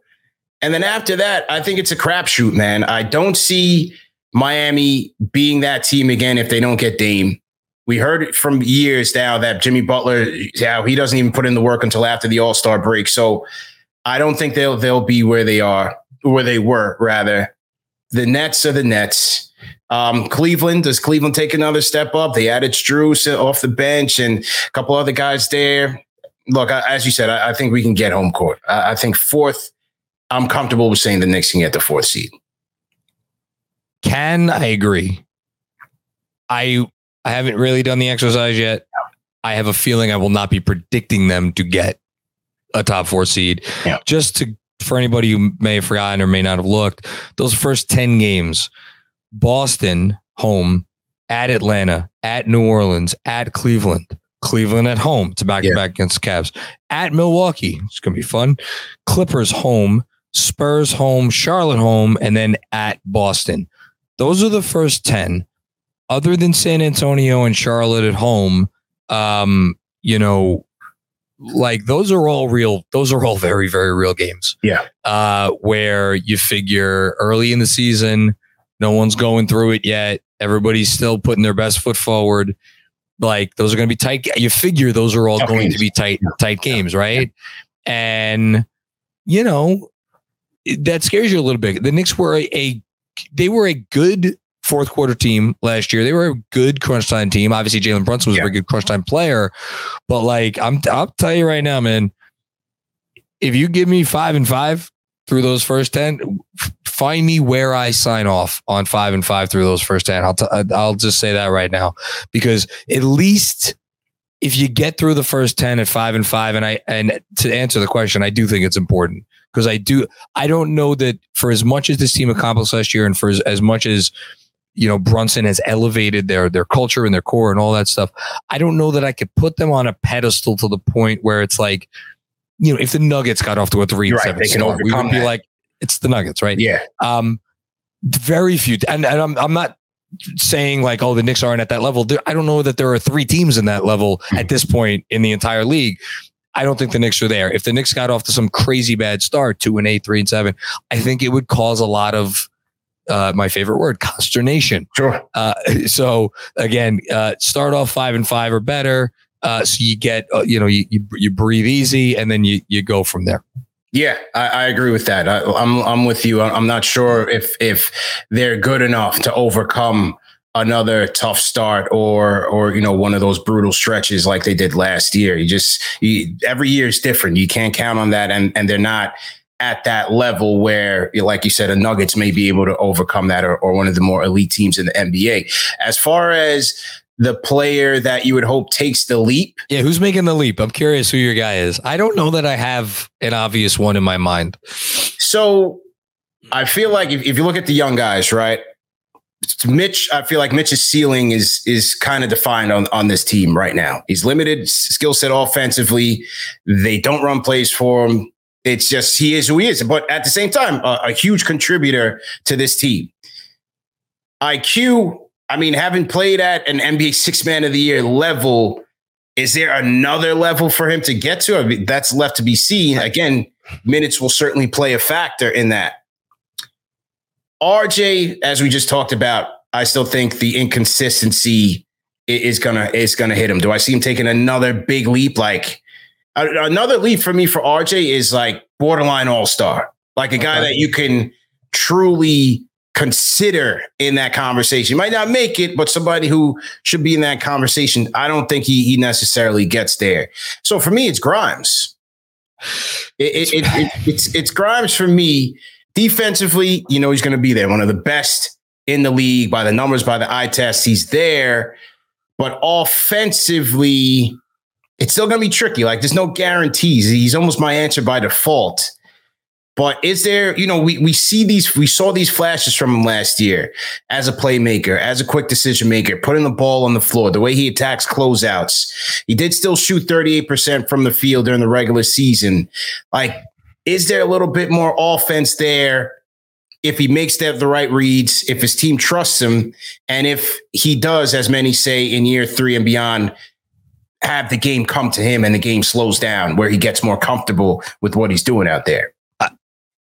and then after that, I think it's a crapshoot, man. I don't see Miami being that team again if they don't get Dame. We heard from years now that Jimmy Butler, yeah, he doesn't even put in the work until after the All Star break. So I don't think they'll they'll be where they are, where they were rather. The Nets are the Nets. Um, Cleveland does Cleveland take another step up? They added Strus off the bench and a couple other guys there. Look, as you said, I, I think we can get home court. I, I think fourth. I'm comfortable with saying the Knicks can get the fourth seed. Can I agree? I I haven't really done the exercise yet. I have a feeling I will not be predicting them to get a top four seed. Yeah. Just to for anybody who may have forgotten or may not have looked, those first 10 games, Boston home, at Atlanta, at New Orleans, at Cleveland, Cleveland at home to back to back against Cavs, at Milwaukee. It's gonna be fun. Clippers home, Spurs home, Charlotte home, and then at Boston. Those are the first 10. Other than San Antonio and Charlotte at home, um, you know, like those are all real, those are all very, very real games. Yeah. Uh, where you figure early in the season, no one's going through it yet. Everybody's still putting their best foot forward. Like those are going to be tight. You figure those are all Tough going games. to be tight, tight games, right? Yeah. And you know that scares you a little bit. The Knicks were a, a they were a good fourth quarter team last year. They were a good crunch time team. Obviously, Jalen Brunson was yeah. a very good crunch time player, but like I'm, I'll tell you right now, man. If you give me five and five through those first ten, find me where I sign off on five and five through those first ten. I'll t- I'll just say that right now because at least if you get through the first 10 at five and five, and I, and to answer the question, I do think it's important because I do, I don't know that for as much as this team accomplished last year and for as, as much as, you know, Brunson has elevated their, their culture and their core and all that stuff. I don't know that I could put them on a pedestal to the point where it's like, you know, if the Nuggets got off to a three right, seven start, we would be like, it's the Nuggets, right? Yeah. Um, very few, and, and I'm, I'm not saying like, oh, the Knicks aren't at that level. I don't know that there are three teams in that level at this point in the entire league. I don't think the Knicks are there. If the Knicks got off to some crazy bad start, two and eight, three and seven, I think it would cause a lot of uh, my favorite word, (laughs) consternation. Sure. Uh, so again, uh, start off five and five or better. Uh, so you get, uh, you know, you, you, you breathe easy and then you you go from there. Yeah, I, I, agree with that. I, I'm I'm with you. I'm not sure if if they're good enough to overcome another tough start or or you know one of those brutal stretches like they did last year. You just you, every year is different. You can't count on that, and and they're not at that level where, like you said, a Nuggets may be able to overcome that, or, or one of the more elite teams in the NBA. As far as the player that you would hope takes the leap. Yeah, who's making the leap? I'm curious who your guy is. I don't know that I have an obvious one in my mind. So I feel like if, if you look at the young guys, right? Mitch, I feel like Mitch's ceiling is is kind of defined on, on this team right now. He's limited skill set offensively. They don't run plays for him It's just he is who he is. But at the same time, a, a huge contributor to this team. IQ, I mean, having played at an NBA six man of the year level, is there another level for him to get to? I mean, that's left to be seen. Again, minutes will certainly play a factor in that. RJ, as we just talked about, I still think the inconsistency is gonna is gonna hit him. Do I see him taking another big leap? Like another leap for me for RJ is like borderline all star, like a guy that you can truly consider in that conversation. Might not make it, but somebody who should be in that conversation. I don't think he he necessarily gets there. So for me, it's Grimes. It, it, it, it's it's Grimes for me. Defensively, you know he's going to be there. One of the best in the league by the numbers, by the eye test. He's there, but offensively, it's still going to be tricky. Like there's no guarantees. He's almost my answer by default. But is there, you know, we we see these, we saw these flashes from him last year as a playmaker, as a quick decision maker, putting the ball on the floor, the way he attacks closeouts. He did still shoot 38% from the field during the regular season. Like, is there a little bit more offense there if he makes the, the right reads, if his team trusts him, and if he does, as many say in year three and beyond, have the game come to him and the game slows down where he gets more comfortable with what he's doing out there.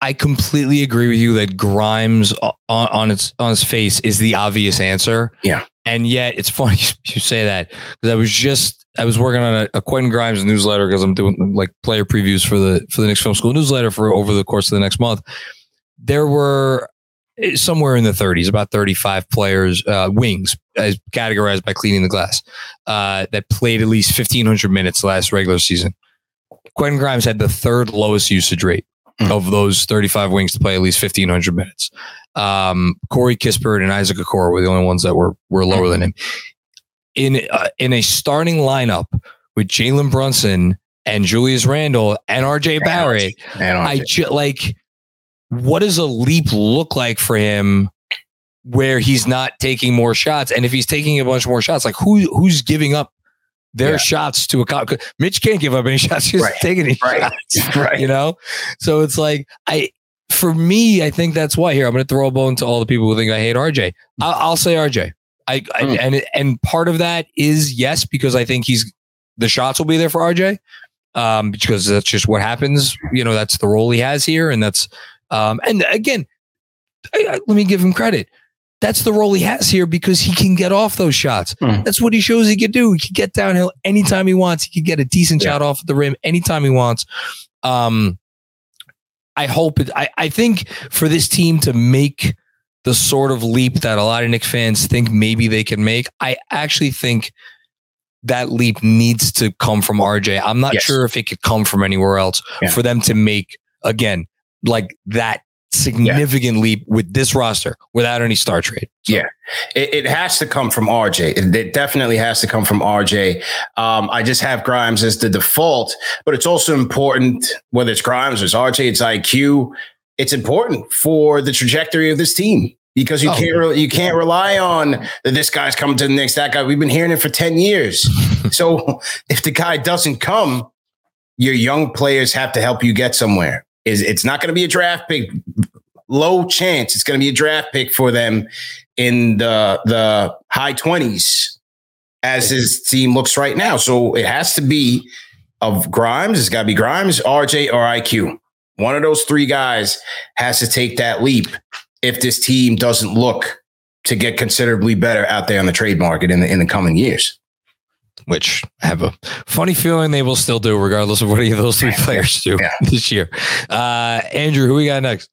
I completely agree with you that Grimes on, on its on its face is the obvious answer. Yeah. And yet it's funny (laughs) you say that because I was just I was working on a, a Quentin Grimes newsletter because I'm doing like player previews for the for the Knicks Film School newsletter for over the course of the next month. There were eh, somewhere in the 30s, about 35 players, uh, wings, as categorized by cleaning the glass, uh, that played at least 1,500 minutes last regular season. Quentin Grimes had the third lowest usage rate mm. of those 35 wings to play at least 1,500 minutes. Um, Corey Kispert and Isaac Okoro were the only ones that were were lower mm. than him. In uh, in a starting lineup with Jalen Brunson and Julius Randle and RJ Barrett, and RJ. I ju- like what does a leap look like for him where he's not taking more shots? And if he's taking a bunch more shots, like who who's giving up their yeah. shots to a cop. Mitch can't give up any (laughs) shots. He's right. taking any right. shots. (laughs) right. You know? So it's like, I, for me, I think that's why here I'm going to throw a bone to all the people who think I hate RJ. I'll, I'll say RJ. I, I mm. and and part of that is yes because I think he's the shots will be there for RJ um, because that's just what happens. You know, that's the role he has here, and that's um, and again, I, I, let me give him credit that's the role he has here because he can get off those shots. Mm. That's what he shows he can do. He can get downhill anytime he wants. He can get a decent yeah. shot off the rim anytime he wants. Um, I hope it, I, I think for this team to make the sort of leap that a lot of Knicks fans think maybe they can make, I actually think that leap needs to come from RJ. I'm not yes. sure if it could come from anywhere else yeah. for them to make again like that significant yeah. leap with this roster without any star trade. So. Yeah, it, it, has to come from RJ. It, it, definitely has to come from RJ. Um, I just have Grimes as the default, but it's also important whether it's Grimes or it's RJ, it's IQ. It's important for the trajectory of this team because you oh, can't re- you can't rely on that this guy's coming to the next that guy. We've been hearing it for ten years. (laughs) so if the guy doesn't come, your young players have to help you get somewhere is it's not going to be a draft pick. Low chance it's going to be a draft pick for them in the the high twenties, as his team looks right now. So it has to be of Grimes. It's got to be Grimes, RJ, or IQ. One of those three guys has to take that leap if this team doesn't look to get considerably better out there on the trade market in the in the coming years which I have a funny feeling they will still do, regardless of what any of those three (laughs) players do yeah. this year. Uh, Andrew, who we got next?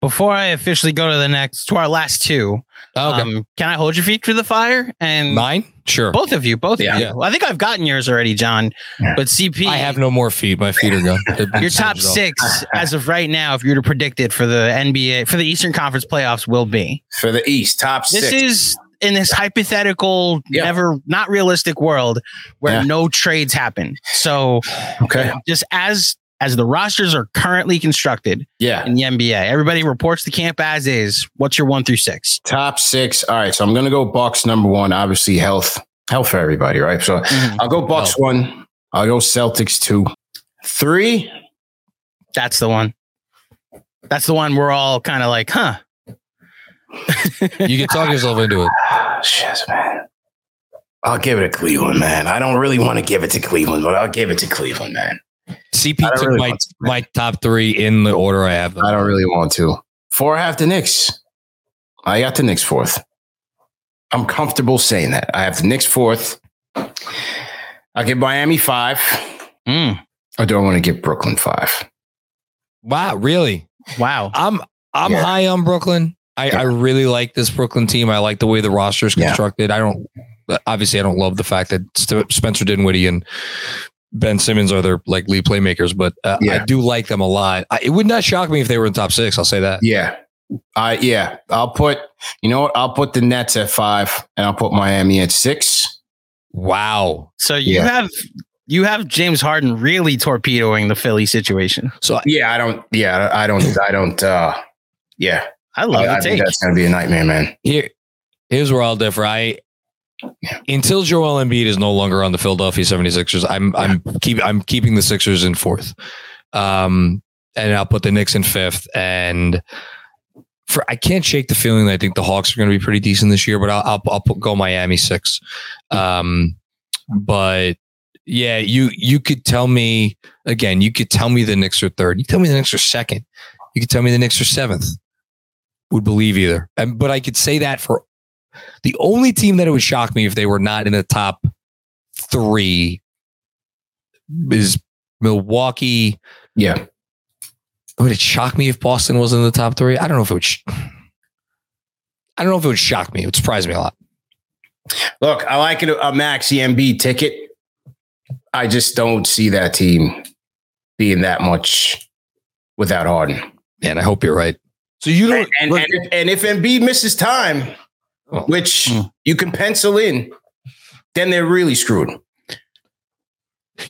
Before I officially go to the next, to our last two, okay. um, can I hold your feet to the fire? And mine, sure. Both of you, both yeah. of you. Yeah. I think I've gotten yours already, John. But CP, I have no more feet. My feet are gone. (laughs) your top six, as of right now, if you were to predict it for the NBA for the Eastern Conference playoffs, will be for the East top this six. This is in this hypothetical, yeah. never not realistic world where yeah. no trades happen. So, okay, just as as the rosters are currently constructed, yeah, in the NBA, everybody reports the camp as is. What's your one through six? Top six. All right, so I'm gonna go Bucks number one. Obviously, health, health for everybody, right? So mm-hmm. I'll go Bucks one. I'll go Celtics two, three. That's the one. That's the one we're all kind of like, huh? you can talk yourself into it. (laughs) Shit, man. I'll give it to Cleveland, man. I don't really want to give it to Cleveland, but I'll give it to Cleveland, man. CP took really my, my top three in the order I have them. I don't really want to. Four, I have the Knicks. I got the Knicks fourth. I'm comfortable saying that. I have the Knicks fourth. I'll give Miami five. Mm. Or do I want to give Brooklyn five? Wow, really? Wow. I'm I'm yeah. high on Brooklyn. I, yeah. I really like this Brooklyn team. I like the way the roster is constructed. Yeah. I don't obviously I don't love the fact that Spencer Dinwiddie and Ben Simmons are their like lead playmakers, but uh, I do like them a lot. I, it would not shock me if they were in top six. I'll say that. Yeah, I yeah. I'll put you know what? I'll put the Nets at five, and I'll put Miami at six. Wow. So you have you have James Harden really torpedoing the Philly situation. So yeah, I don't. Yeah, I don't. I don't. uh Yeah, I love I, I think that's gonna be a nightmare, man. Here, here's where I'll differ. I until Joel Embiid is no longer on the Philadelphia 76ers, I'm yeah. I'm keep I'm keeping the Sixers in fourth. Um and I'll put the Knicks in fifth and for I can't shake the feeling that I think the Hawks are going to be pretty decent this year, but I'll I'll, I'll put, go Miami six. Um, but yeah, you you could tell me again. You could tell me the Knicks are third. You tell me the Knicks are second. You could tell me the Knicks are seventh. Would believe either. And, but I could say that for the only team that it would shock me if they were not in the top three is Milwaukee. Yeah. Would it shock me if Boston was in the top three? I don't know if it would. Sh- I don't know if it would shock me. It would surprise me a lot. Look, I like it a max EMB ticket. I just don't see that team being that much without Harden. And I hope you're right. So you don't. And, and, and, and if Embiid misses time, oh. which mm. you can pencil in, then they're really screwed.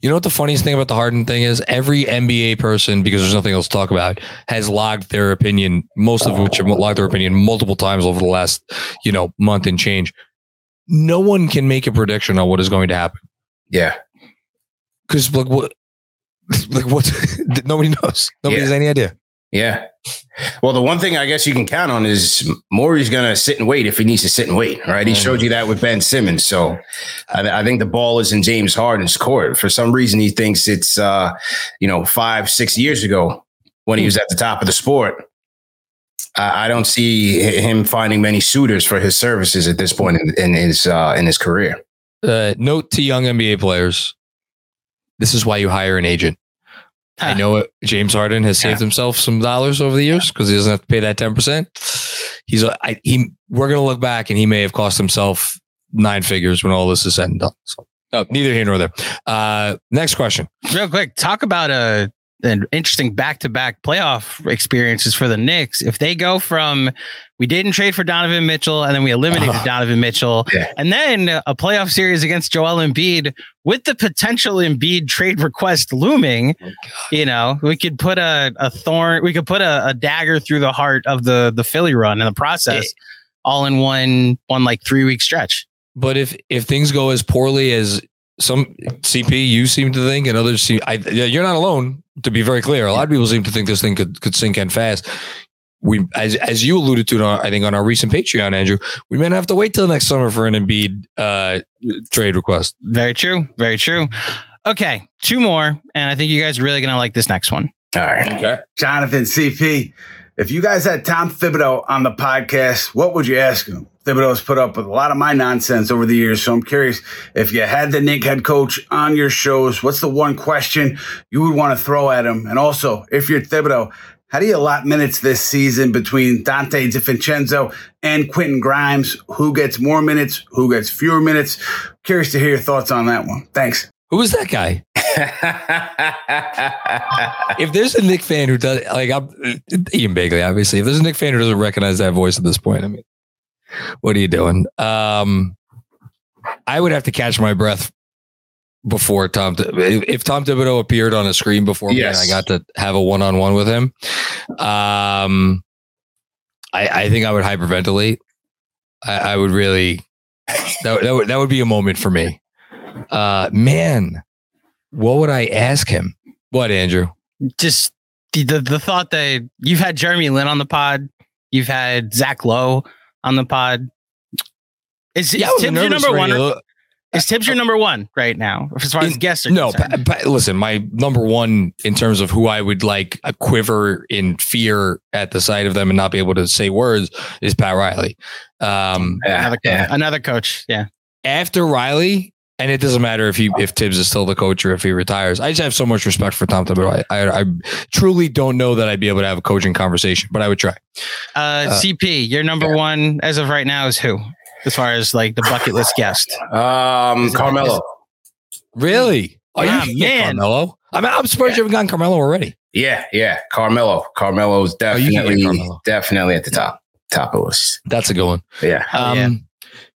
You know what the funniest thing about the Harden thing is? Every NBA person, because there's nothing else to talk about, has logged their opinion, most of which have logged their opinion multiple times over the last, you know, month and change. No one can make a prediction on what is going to happen. Yeah. Because like what (laughs) like what (laughs) nobody knows. Nobody yeah. has any idea. Yeah. Well, the one thing I guess you can count on is Morey's going to sit and wait if he needs to sit and wait, right? He mm-hmm. showed you that with Ben Simmons. So I, I, think the ball is in James Harden's court. For some reason, he thinks it's, uh, you know, five, six years ago when he was at the top of the sport. I don't see him finding many suitors for his services at this point in, in his uh, in his career. Uh, note to young NBA players: This is why you hire an agent. I know it, James Harden has saved yeah. himself some dollars over the years because he doesn't have to pay that ten percent. He's a, I, he. We're gonna look back and he may have cost himself nine figures when all this is said and done. So, neither here nor there. Uh, next question, real quick. Talk about a an interesting back to back playoff experiences for the Knicks. If they go from we didn't trade for Donovan Mitchell and then we eliminated uh, Donovan Mitchell yeah. and then a playoff series against Joel Embiid with the potential Embiid trade request looming, oh, you know, we could put a, a thorn, we could put a, a, dagger through the heart of the the Philly run in the process, all in one one like three week stretch. But if if things go as poorly as some CP you seem to think, and others seem. I, yeah, you're not alone. To be very clear, a lot of people seem to think this thing could could sink in fast. We, as as you alluded to, I think on our recent Patreon, Andrew, we may not have to wait till next summer for an Embiid uh, trade request. Very true. Very true. Okay, two more, and I think you guys are really gonna like this next one. All right, okay. Jonathan CP. If you guys had Tom Thibodeau on the podcast, what would you ask him? Thibodeau's put up with a lot of my nonsense over the years. So I'm curious if you had the Knick head coach on your shows, what's the one question you would want to throw at him? And also, if you're Thibodeau, how do you allot minutes this season between Donte DiVincenzo and Quentin Grimes? Who gets more minutes? Who gets fewer minutes? Curious to hear your thoughts on that one. Thanks. Who was that guy? (laughs) if there's a Knick fan who does like I'm Ian Begley, obviously. If there's a Knick fan who doesn't recognize that voice at this point, I mean, what are you doing? Um, I would have to catch my breath before Tom. If Tom Thibodeau appeared on a screen before me and I got to have a one on one with him, um, I, I think I would hyperventilate. I, I would really that, that would that would be a moment for me. Uh, man, what would I ask him? What, Andrew? Just the the thought that you've had Jeremy Lin on the pod, you've had Zach Lowe on the pod. Is, yeah, is Thibs your number one? Or, is Thibs your number one right now, as far as guests are no, pa, pa, listen, my number one in terms of who I would like a quiver in fear at the sight of them and not be able to say words is Pat Riley. Um, another, yeah. another coach. Yeah. After Riley, and it doesn't matter if he if Thibs is still the coach or if he retires. I just have so much respect for Tom Thibodeau. I, I, I truly don't know that I'd be able to have a coaching conversation, but I would try. Uh, uh, CP, your number yeah. one as of right now is who? As far as like the bucket list guest, um, Carmelo. really? Oh, yeah, man, Carmelo. I mean, I'm surprised yeah. you haven't gotten Carmelo already. Yeah, yeah, Carmelo. Carmelo's oh, definitely oh, Carmelo. definitely at the top top of the list. That's a good one. Yeah. Um, yeah.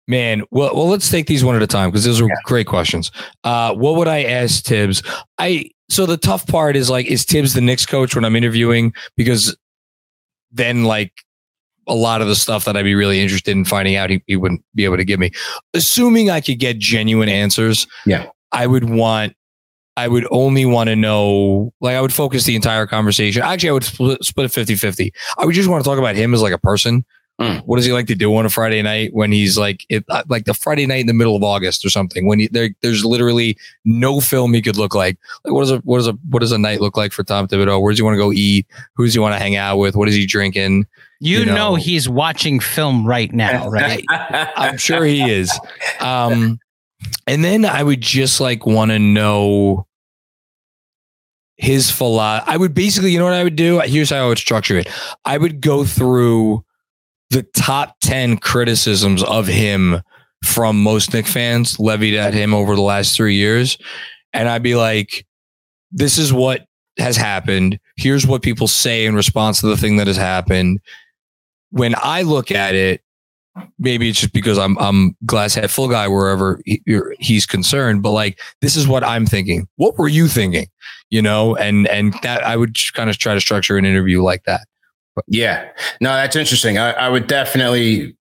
Man, well, well, let's take these one at a time because those are yeah. great questions. Uh, what would I ask Thibs? I so the tough part is like, is Thibs the Knicks coach when I'm interviewing? Because then, like, a lot of the stuff that I'd be really interested in finding out, he, he wouldn't be able to give me. Assuming I could get genuine answers, yeah, I would want. I would only want to know, like, I would focus the entire conversation. Actually, I would split, split it 50 50. I would just want to talk about him as like a person Mm. What does he like to do on a Friday night when he's like, it, uh, like the Friday night in the middle of August or something? When he, there, there's literally no film he could look like. Like, what does a what does a what does a night look like for Tom Thibodeau? Where does he want to go eat? Who does he want to hang out with? What is he drinking? You, you know, know, he's watching film right now, (laughs) right? I'm sure he is. Um, and then I would just like want to know his philosophy. I would basically, you know what I would do? Here's how I would structure it. I would go through the top 10 criticisms of him from most Knick fans levied at him over the last three years. And I'd be like, this is what has happened. Here's what people say in response to the thing that has happened. When I look at it, maybe it's just because I'm I'm glass half full guy wherever he, he's concerned, but like this is what I'm thinking. What were you thinking? You know, and and that I would kind of try to structure an interview like that. Yeah, no, that's interesting. I, I would definitely,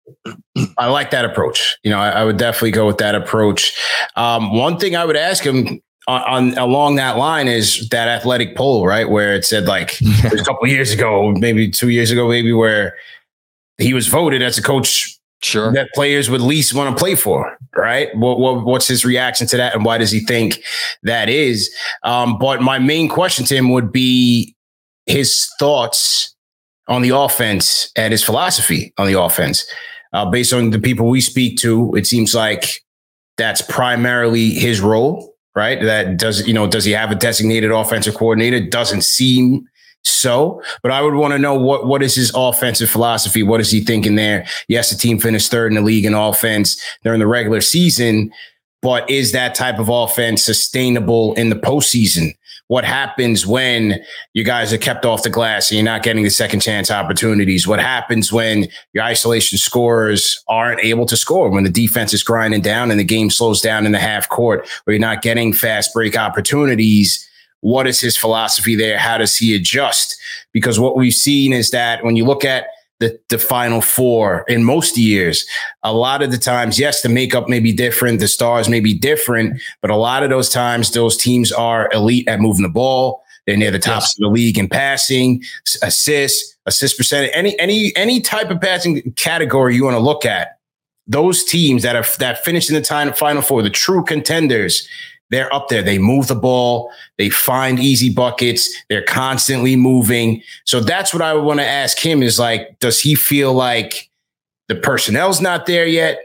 I like that approach. You know, I, I would definitely go with that approach. Um, one thing I would ask him on, on, along that line is that athletic poll, right, where it said like (laughs) a couple years ago, maybe two years ago, maybe where he was voted as a coach. Sure. That players would least want to play for, right? What, what, what's his reaction to that, and why does he think that is? Um, but my main question to him would be his thoughts on the offense and his philosophy on the offense. Uh, based on the people we speak to, it seems like that's primarily his role, right? That does, you know, does he have a designated offensive coordinator? Doesn't seem so, but I would want to know what what is his offensive philosophy? What is he thinking there? Yes, the team finished third in the league in offense during the regular season, but is that type of offense sustainable in the postseason? What happens when you guys are kept off the glass and you're not getting the second chance opportunities? What happens when your isolation scorers aren't able to score, when the defense is grinding down and the game slows down in the half court, where you're not getting fast break opportunities? What is his philosophy there? How does he adjust? Because what we've seen is that when you look at the, the final four in most years. A lot of the times, yes, the makeup may be different, the stars may be different, but a lot of those times, those teams are elite at moving the ball. They're near the tops yes. of the league in passing, assists, assist percentage, any any any type of passing category you want to look at. Those teams that are that finish in the time final four, the true contenders, they're up there. They move the ball. They find easy buckets. They're constantly moving. So that's what I would want to ask him is like, does he feel like the personnel's not there yet?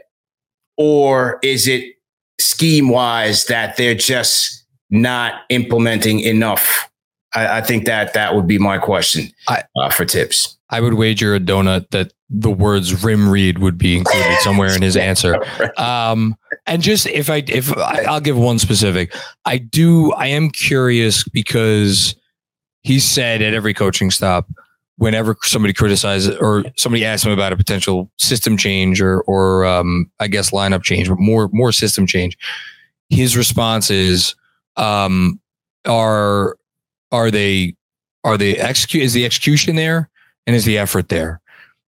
Or is it scheme wise that they're just not implementing enough? I, I think that that would be my question I, uh, for Thibs. I would wager a donut that the words rim read would be included somewhere in his (laughs) answer. Um, and just if I if I, I'll give one specific, I do I am curious because he said at every coaching stop, whenever somebody criticizes or somebody asks him about a potential system change or or um, I guess lineup change, but more more system change, his response is, um, are are they are they execute is the execution there and is the effort there?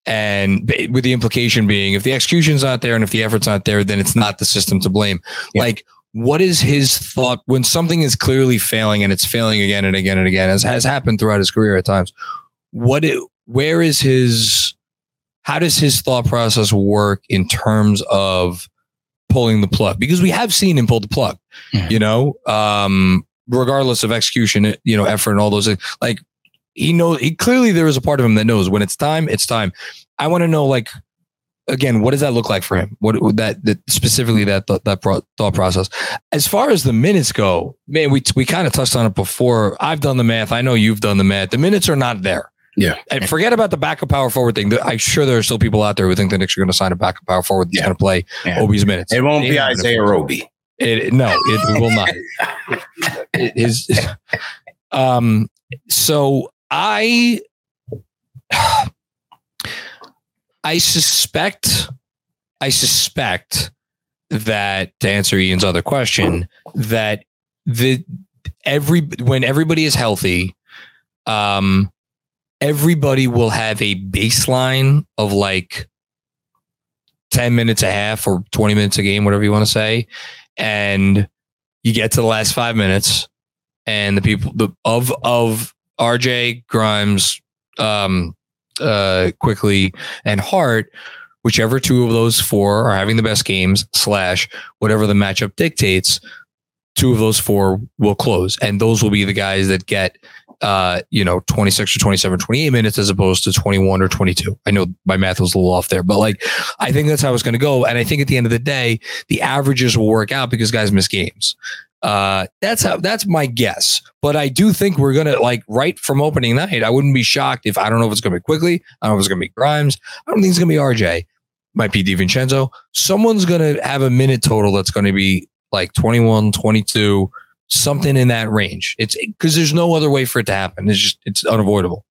And with the implication being, if the execution's not there and if the effort's not there, then it's not the system to blame. Yeah. Like, what is his thought when something is clearly failing and it's failing again and again and again, as has happened throughout his career at times? What it, where is his how does his thought process work in terms of pulling the plug? Because we have seen him pull the plug, mm-hmm. you know, um, regardless of execution, you know, effort and all those things. Like he knows he clearly there is a part of him that knows when it's time, it's time. I want to know like again, what does that look like for him? What would that, that specifically that that, thought process? As far as the minutes go, man, we we kind of touched on it before. I've done the math. I know you've done the math. The minutes are not there. Yeah. And forget about the backup power forward thing. I'm sure there are still people out there who think the Knicks are going to sign a backup power forward that's yeah. going to play yeah. Obi's minutes. It won't be Isaiah Roby. It, no, it will not. (laughs) it is. (laughs) Um. So I. I suspect, I suspect that to answer Ian's other question, that the every when everybody is healthy, um, everybody will have a baseline of like 10 minutes a half or 20 minutes a game, whatever you want to say. And you get to the last five minutes and the people the, of, of RJ Grimes, um, uh, Quickley and Hart, whichever two of those four are having the best games, slash whatever the matchup dictates, two of those four will close. And those will be the guys that get uh, you know, 26 or 27, 28 minutes as opposed to 21 or 22. I know my math was a little off there, but like, I think that's how it's going to go. And I think at the end of the day, the averages will work out because guys miss games. Uh, that's how that's my guess. But I do think we're gonna like right from opening night. I wouldn't be shocked if I don't know if it's gonna be Quickley. I don't know if it's gonna be Grimes. I don't think it's gonna be RJ. Might be DiVincenzo. Someone's gonna have a minute total that's gonna be like 21, 22, something in that range. It's because there's no other way for it to happen. It's just it's unavoidable.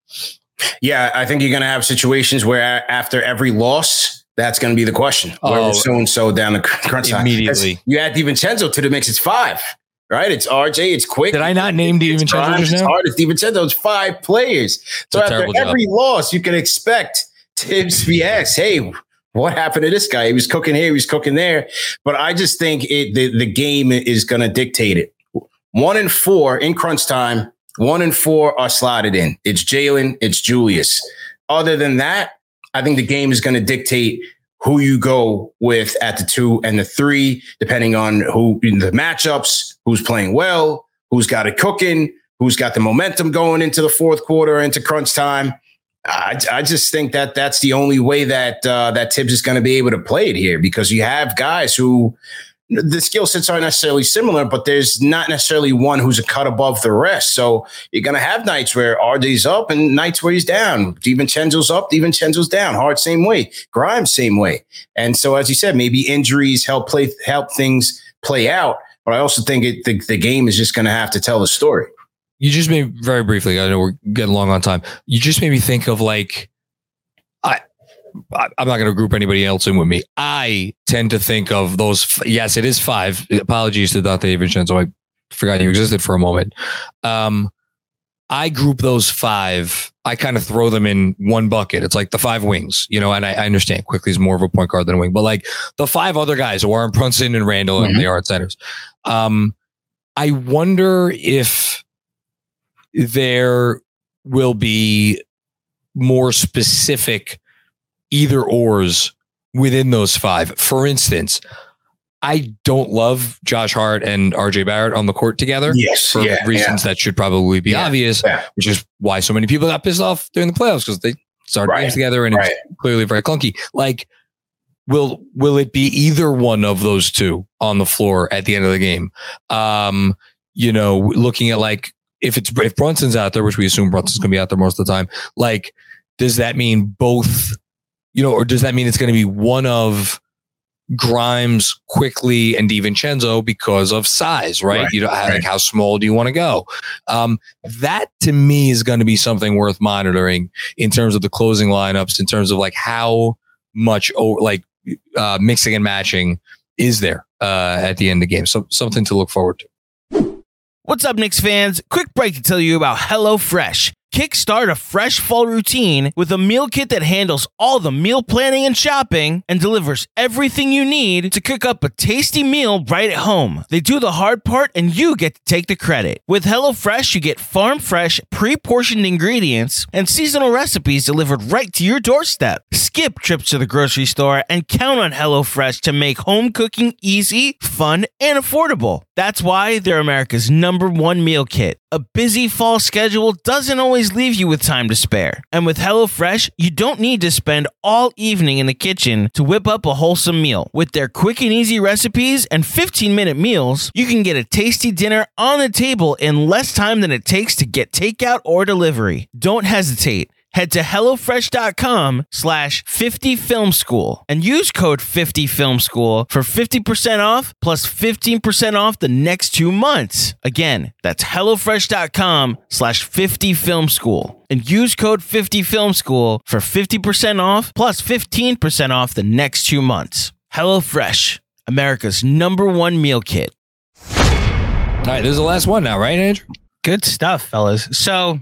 Yeah, I think you're gonna have situations where after every loss, that's going to be the question. Where oh, so and so down the crunch immediately. You add DiVincenzo to the mix, it's five right? It's RJ. It's quick. Did I not name DiVincenzo just now? It's DiVincenzo. It's five players. So after every job. loss, you can expect Thibs to be asked, "Hey, what happened to this guy? He was cooking here. He was cooking there." But I just think it the, the game is going to dictate it. One and four in crunch time. One and four are slotted in. It's Jalen. It's Julius. Other than that, I think the game is going to dictate who you go with at the two and the three, depending on who in the matchups, who's playing well, who's got it cooking, who's got the momentum going into the fourth quarter, into crunch time. I, I just think that that's the only way that uh, that Thibs is going to be able to play it here because you have guys who the skill sets aren't necessarily similar, but there's not necessarily one who's a cut above the rest. So you're going to have nights where RJ's up and nights where he's down. DiVincenzo's up, DiVincenzo's down. Hart same way. Grimes same way. And so, as you said, maybe injuries help play help things play out. But I also think it, the, the game is just going to have to tell the story. You just made very briefly. I know we're getting long on time. You just made me think of like I'm not going to group anybody else in with me. I tend to think of those. Yes, it is five. Apologies to Donte DiVincenzo. I forgot you existed for a moment. Um, I group those five. I kind of throw them in one bucket. It's like the five wings, you know. And I, I understand Quickley is more of a point guard than a wing, but like the five other guys, Warren Brunson and Randle, mm-hmm. and they are at centers. Um, I wonder if there will be more specific either ors within those five. For instance, I don't love Josh Hart and RJ Barrett on the court together. Yes. For yeah, reasons yeah. that should probably be yeah, obvious, which is why so many people got pissed off during the playoffs because they started right, games together and right. it's clearly very clunky. Like, will will it be either one of those two on the floor at the end of the game? Um, you know, looking at like if it's if Brunson's out there, which we assume Brunson's gonna be out there most of the time, like, does that mean both you know, or does that mean it's going to be one of Grimes, Quickley and DiVincenzo because of size, right? right you know, right. like how small do you want to go? Um, that to me is going to be something worth monitoring in terms of the closing lineups, in terms of like how much oh, like uh, mixing and matching is there uh, at the end of the game. So something to look forward to. What's up, Knicks fans? Quick break to tell you about HelloFresh. Kickstart a fresh fall routine with a meal kit that handles all the meal planning and shopping and delivers everything you need to cook up a tasty meal right at home. They do the hard part and you get to take the credit. With HelloFresh, you get farm fresh, pre portioned ingredients and seasonal recipes delivered right to your doorstep. Skip trips to the grocery store and count on HelloFresh to make home cooking easy, fun, and affordable. That's why they're America's number one meal kit. A busy fall schedule doesn't always leave you with time to spare. And with HelloFresh, you don't need to spend all evening in the kitchen to whip up a wholesome meal. With their quick and easy recipes and 15 minute meals, you can get a tasty dinner on the table in less time than it takes to get takeout or delivery. Don't hesitate head to HelloFresh.com slash 50 Film School and use code 50 Film School for 50% off plus 15% off the next two months. Again, that's HelloFresh.com slash 50 Film School and use code 50 Film School for 50% off plus 15% off the next two months. HelloFresh, America's number one meal kit. All right, this is the last one now, right, Andrew? Good stuff, fellas. So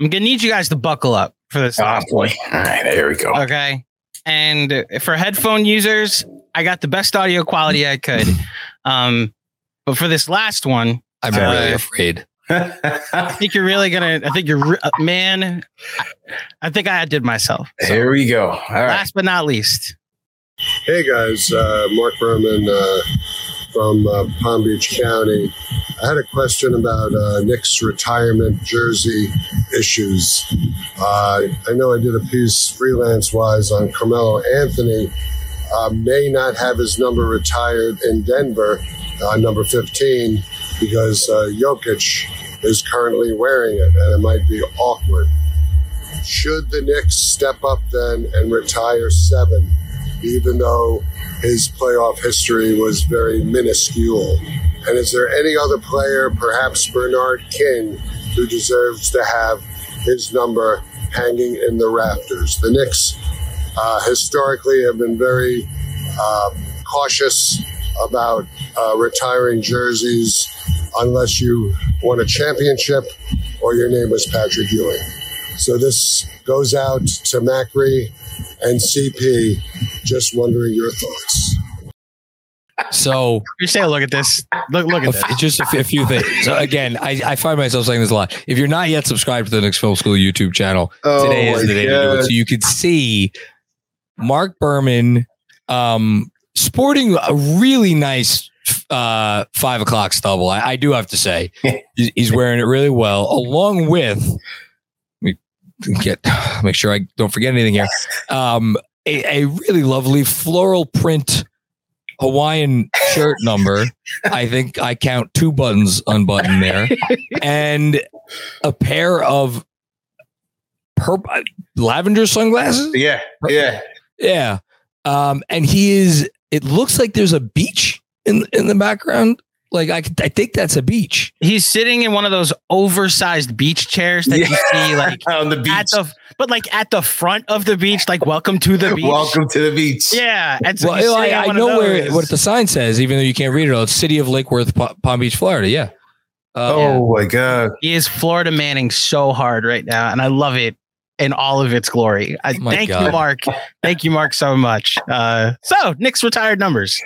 I'm gonna need you guys to buckle up for this. Oh boy! All right, there we go. Okay, and for headphone users, I got the best audio quality I could. Um, but for this last one, I'm uh, really afraid. (laughs) I think you're really gonna. I think you're, uh, man. I think I did myself. So. Here we go. All right. Last but not least. Hey guys, uh, Mark Berman uh, from uh, Palm Beach County. I had a question about uh, Knick's retirement jersey issues. Uh, I know I did a piece freelance wise on Carmelo Anthony. Uh, may not have his number retired in Denver, uh, number 15, because uh, Jokic is currently wearing it and it might be awkward. Should the Knicks step up then and retire seven, even though his playoff history was very minuscule? And is there any other player, perhaps Bernard King, who deserves to have his number hanging in the rafters? The Knicks uh, historically have been very uh, cautious about uh, retiring jerseys unless you won a championship or your name was Patrick Ewing. So this goes out to Macri and CP. Just wondering your thoughts. So you say, look at this. Look, look at this. Just a, f- a few things. So again, I, I find myself saying this a lot. If you're not yet subscribed to the Knicks Film School YouTube channel, oh today is the day God. to do it. So you could see Mark Berman um, sporting a really nice uh, five o'clock stubble. I, I do have to say, (laughs) he's wearing it really well, along with. Get (sighs) make sure I don't forget anything here. Um, a, a really lovely floral print Hawaiian shirt number. I think I count two buttons unbuttoned there, and a pair of purple lavender sunglasses. Yeah, yeah, yeah. Um, and he is. It looks like there's a beach in in the background. Like I, I think that's a beach. He's sitting in one of those oversized beach chairs that yeah. you see like (laughs) on the beach, the, but like at the front of the beach, like "Welcome to the (laughs) beach." Welcome to the beach. Yeah, and so well, I, I know where what the sign says, even though you can't read it. all. It's City of Lake Worth, Palm Beach, Florida. Yeah. Uh, oh yeah. my god, he is Florida Manning so hard right now, and I love it in all of its glory. I, oh thank god. you, Mark. thank you, Mark, so much. Uh, so Knick's retired numbers.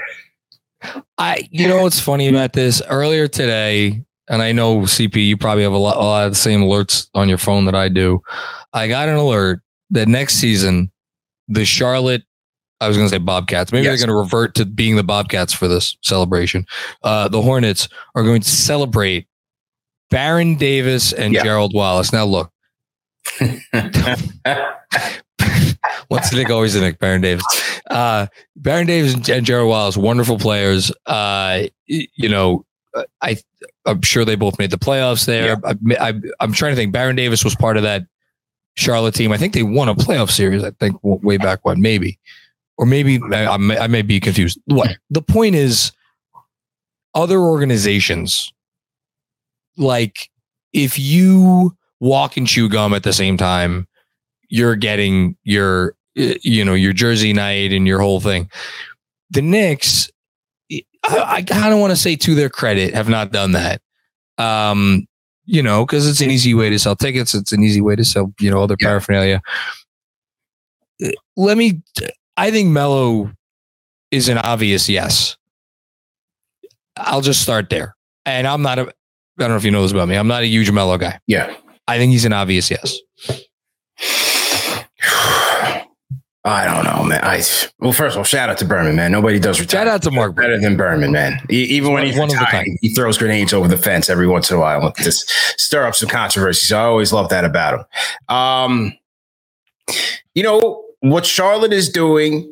I, you know, what's funny about this? Earlier today, and I know CP, you probably have a lot, a lot of the same alerts on your phone that I do. I got an alert that next season, the Charlotte, I was going to say Bobcats, maybe yes. they're going to revert to being the Bobcats for this celebration. Uh, the Hornets are going to celebrate Baron Davis and yeah. Gerald Wallace. Now, look. (laughs) (laughs) What's the Knick? Always the Knick. Baron Davis. Uh, Baron Davis and Gerald Wallace, wonderful players. Uh, you know, I I'm sure they both made the playoffs there. Yeah. I, am trying to think. Baron Davis was part of that Charlotte team. I think they won a playoff series. I think way back when, maybe, or maybe I, I, may, I may be confused. What the point is, other organizations like if you walk and chew gum at the same time you're getting your you know your jersey night and your whole thing. The Knicks, I, I kind of want to say to their credit, have not done that. Um, you know, because it's an easy way to sell tickets. It's an easy way to sell, you know, other yeah. paraphernalia. Let me, I think Melo is an obvious yes. I'll just start there. And I'm not a, I don't know if you know this about me. I'm not a huge Melo guy. Yeah. I think he's an obvious yes. (sighs) I don't know, man. I well, first of all, shout out to Berman, man. Nobody does retire. Shout out to Mark better than Berman, man. He, even when he's one retired, he throws grenades over the fence every once in a while to stir up some controversy. So I always love that about him. Um, you know what Charlotte is doing.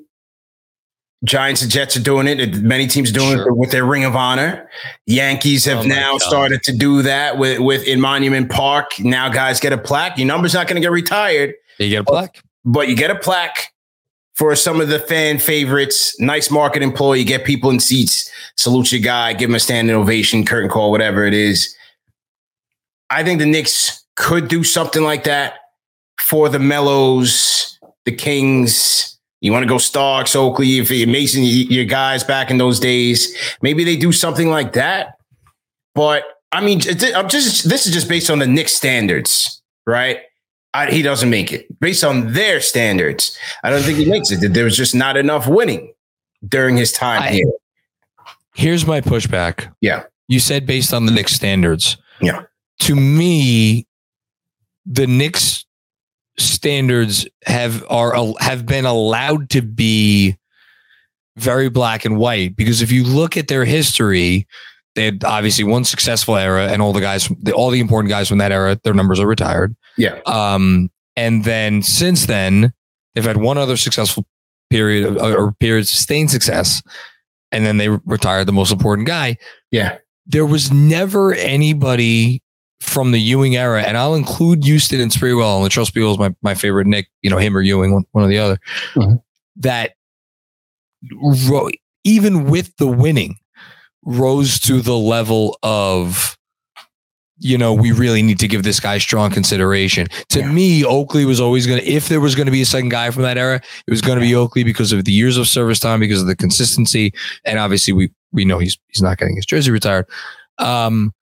Giants and Jets are doing it. Many teams doing sure. it with their Ring of Honor. Yankees have oh now God. started to do that with with in Monument Park. Now guys get a plaque. Your number's not going to get retired. You get a plaque, but you get a plaque for some of the fan favorites. Nice market employee, get people in seats, salute your guy, give him a standing ovation, curtain call, whatever it is. I think the Knicks could do something like that for the Melos, the Kings. You want to go Starks, Oakley, if you're Mason, your guys back in those days. Maybe they do something like that. But I mean, I'm just this is just based on the Knicks standards, right? I, he doesn't make it based on their standards. I don't think he makes it. There was just not enough winning during his time I, here. Here's my pushback. Yeah. You said based on the Knicks standards. Yeah. To me, the Knicks standards have are have been allowed to be very black and white because if you look at their history, they had obviously one successful era, and all the guys, all the important guys from that era, their numbers are retired. Yeah. Um, and then since then, they've had one other successful period or period of sustained success, and then they retired the most important guy. Yeah. There was never anybody from the Ewing era, and I'll include Houston and Sprewell, and Latrell Sprewell is my, my favorite Knick, you know, him or Ewing, one, one or the other, mm-hmm. that even with the winning, rose to the level of you know, we really need to give this guy strong consideration. To yeah. me, Oakley was always going to, if there was going to be a second guy from that era, it was going to be Oakley because of the years of service time, because of the consistency. And obviously we, we know he's, he's not getting his jersey retired. Um,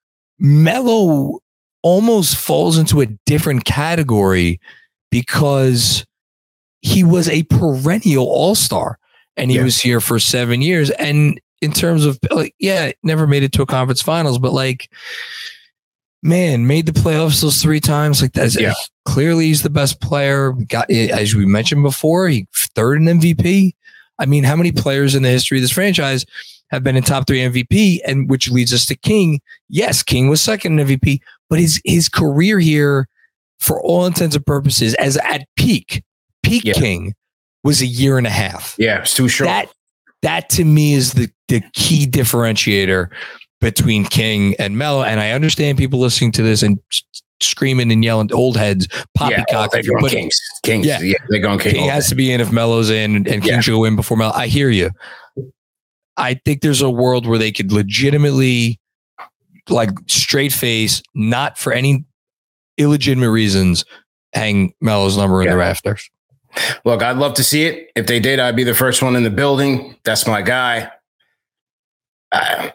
Melo almost falls into a different category because he was a perennial all-star and he yeah. was here for seven years. And in terms of like, yeah, never made it to a conference finals, but like, man, made the playoffs those three times. Like that's yeah. clearly he's the best player. Got eh, as we mentioned before, he third in MVP. I mean, how many players in the history of this franchise have been in top three MVP? And which leads us to King. Yes, King was second in MVP, but his his career here, for all intents and purposes, as at peak, peak yeah. King was a year and a half. Yeah, it's too short. That that to me is the the key differentiator between King and Melo. And I understand people listening to this and screaming and yelling, old heads, poppycock. Yeah, oh, Kings. Kings. Yeah, yeah they're going King. King has to be in if Melo's in and King yeah. should go in before Melo. I hear you. I think there's a world where they could legitimately, like straight face, not for any illegitimate reasons, hang Melo's number in yeah. the rafters. Look, I'd love to see it. If they did, I'd be the first one in the building. That's my guy. Uh,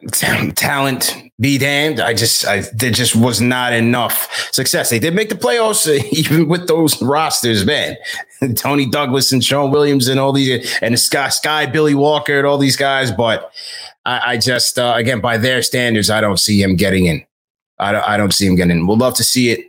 talent be damned. I just, I, there just was not enough success. They did make the playoffs, (laughs) even with those rosters, man. (laughs) Toney Douglas and Shawne Williams and all these, and Sky, Sky Billy Walker and all these guys. But I, I just, uh, again, by their standards, I don't see him getting in. I don't, I don't see him getting in. We'll love to see it.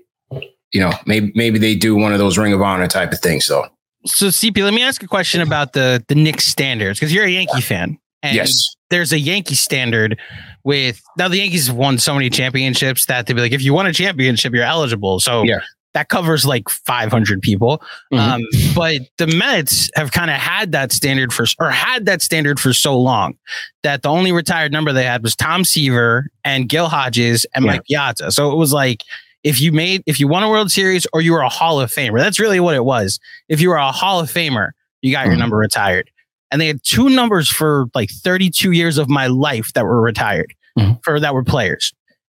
You know, maybe, maybe they do one of those Ring of Honor type of things. So, so CP, let me ask a question about the the Knicks standards because you're a Yankee fan. And yes. there's a Yankee standard with now the Yankees have won so many championships that they'd be like, if you won a championship, you're eligible. So yeah. that covers like 500 people. Mm-hmm. Um, but the Mets have kind of had that standard for or had that standard for so long that the only retired number they had was Tom Seaver and Gil Hodges and yeah. Mike Piazza. So it was like if you made if you won a World Series or you were a Hall of Famer, that's really what it was. If you were a Hall of Famer, you got mm-hmm. your number retired. And they had two numbers for like 32 years of my life that were retired mm-hmm. for that were players.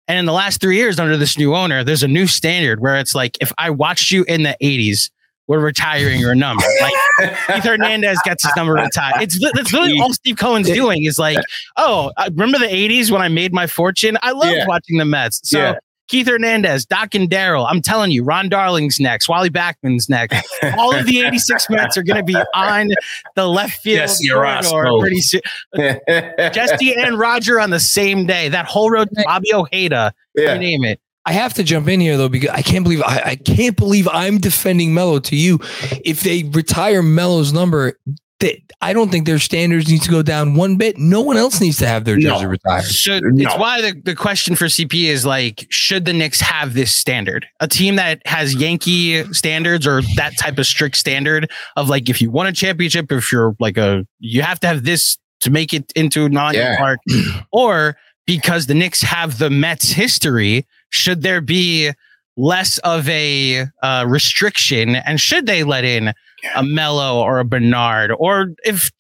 And in the last three years, under this new owner, there's a new standard where it's like if I watched you in the 80s, we're retiring your number. Like (laughs) Keith Hernandez gets his number retired. It's that's really all Steve Cohen's doing is like, oh, remember the 80s when I made my fortune? I loved yeah. watching the Mets. So yeah. Keith Hernandez, Doc and Darryl. I'm telling you, Ron Darling's next, Wally Backman's next. All of the 86 Mets are going to be on the left field Jesse corridor pretty soon. Jesse and Roger on the same day. That whole road, Bobby Ojeda, Yeah. you name it. I have to jump in here though because I can't believe I, I can't believe I'm defending Melo to you. If they retire Melo's number, that I don't think their standards need to go down one bit. No one else needs to have their jersey retired. Should, It's why the, the question for CP is like, should the Knicks have this standard? A team that has Yankee standards or that type of strict standard of like, if you won a championship, if you're like a, you have to have this to make it into non Yeah. park, (clears throat) or because the Knicks have the Mets history, should there be less of a uh, restriction and should they let in a Melo or a Bernard or if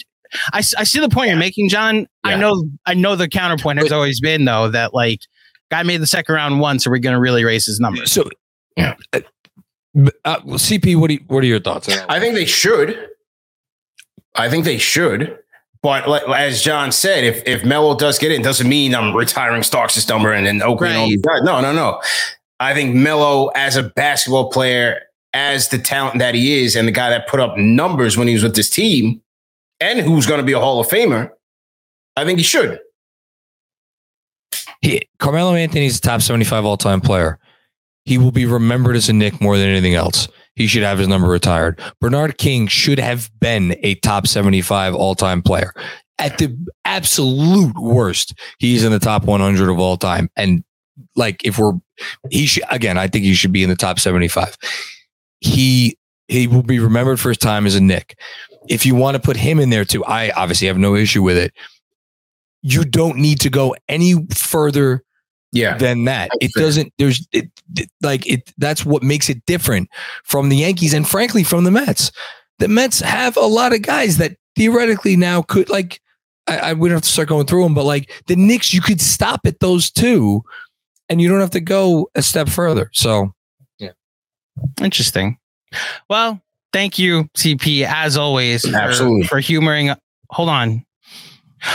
I, I see the point you're making, Jon. I know I know the counterpoint has always been though that like guy made the second round once, so we're going to really raise his number. So, yeah. Uh, uh, well, CP, what do you, what are your thoughts? I think they should. I think they should. But like, as Jon said, if if Melo does get in, doesn't mean I'm retiring Starks' number and then Oakley and all these guys. No, no, no. I think Melo as a basketball player, as the talent that he is, and the guy that put up numbers when he was with this team, and who's going to be a Hall of Famer, I think he should. He, Carmelo Anthony's a top 75 all time player. He will be remembered as a Knick more than anything else. He should have his number retired. Bernard King should have been a top 75 all time player. At the absolute worst, he's in the top 100 of all time. And like, if we're, he should, again, I think he should be in the top 75. He, he will be remembered for his time as a Knick. If you want to put him in there too, I obviously have no issue with it you don't need to go any further yeah. than that. It doesn't, there's it, it- like it, that's what makes it different from the Yankees and frankly from the Mets. The Mets have a lot of guys that theoretically now could like, I, I we don't have to start going through them, but like the Knicks, you could stop at those two and you don't have to go a step further. So, yeah. Interesting. Well, thank you, CP, as always, for, Absolutely. for humoring. Hold on.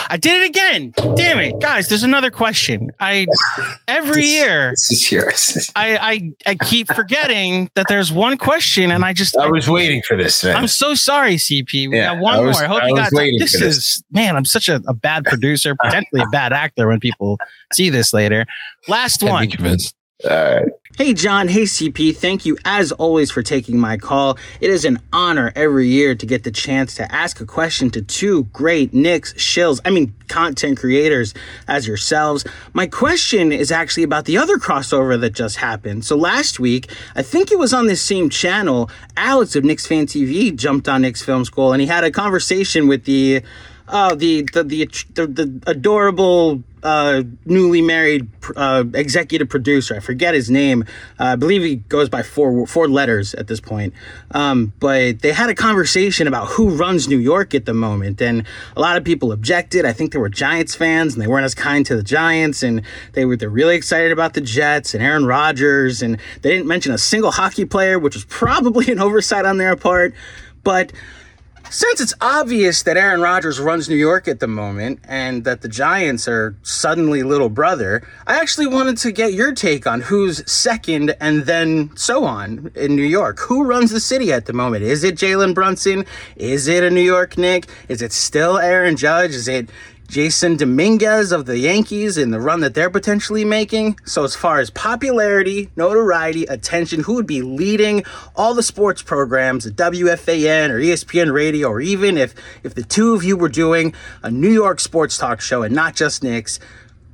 I did it again. Damn it. Guys, there's another question. I (laughs) every year This is yours. (laughs) I, I I keep forgetting that there's one question and I just I was waiting for this, man. I'm so sorry, CP. We Yeah, got one I was- more. I hope I you got this. for this. is man, I'm such a, a bad producer, potentially a bad actor when people see this later. Last Can't one. Be convinced. Hey, Jon. Hey, CP. Thank you as always for taking my call. It is an honor every year to get the chance to ask a question to two great Knicks shills, I mean, content creators as yourselves. My question is actually about the other crossover that just happened. So last week, I think it was on this same channel, Alex of Knicks Fan TV jumped on Knicks Film School and he had a conversation with the Oh, the the the the, the adorable uh, newly married uh, executive producer. I forget his name. Uh, I believe he goes by four four letters at this point. Um, but they had a conversation about who runs New York at the moment, and a lot of people objected. I think there were Giants fans, and they weren't as kind to the Giants, and they were they're really excited about the Jets and Aaron Rodgers, and they didn't mention a single hockey player, which was probably an oversight on their part, but. Since it's obvious that Aaron Rodgers runs New York at the moment and that the Giants are suddenly little brother, I actually wanted to get your take on who's second and then so on in New York. Who runs the city at the moment? Is it Jalen Brunson? Is it a New York Knick? Is it still Aaron Judge? Is it Jasson Dominguez of the Yankees in the run that they're potentially making. So, as far as popularity, notoriety, attention, who would be leading all the sports programs, the WFAN or ESPN radio, or even if if the two of you were doing a New York sports talk show and not just Knicks,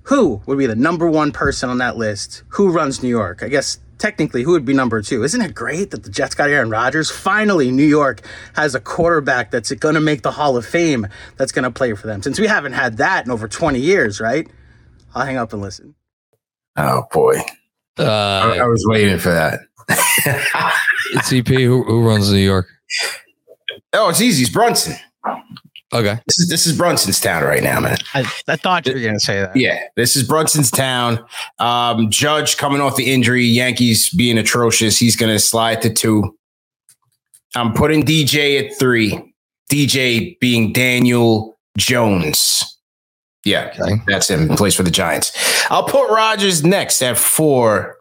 who would be the number one person on that list? Who runs New York? I guess technically, who would be number two? Isn't it great that the Jets got Aaron Rodgers? Finally, New York has a quarterback that's going to make the Hall of Fame that's going to play for them. Since we haven't had that in over 20 years, right? I'll hang up and listen. Oh boy, Uh, I, I was waiting for that. (laughs) CP, who, who runs New York? Oh, it's easy. It's Brunson. Okay. This is this is Brunson's town right now, man. I, I thought you were going to say that. Yeah, this is Brunson's town. Um, Judge coming off the injury, Yankees being atrocious. He's going to slide to two. I'm putting DJ at three. DJ being Daniel Jones. Yeah, that's him. Plays for the Giants. I'll put Rodgers next at four.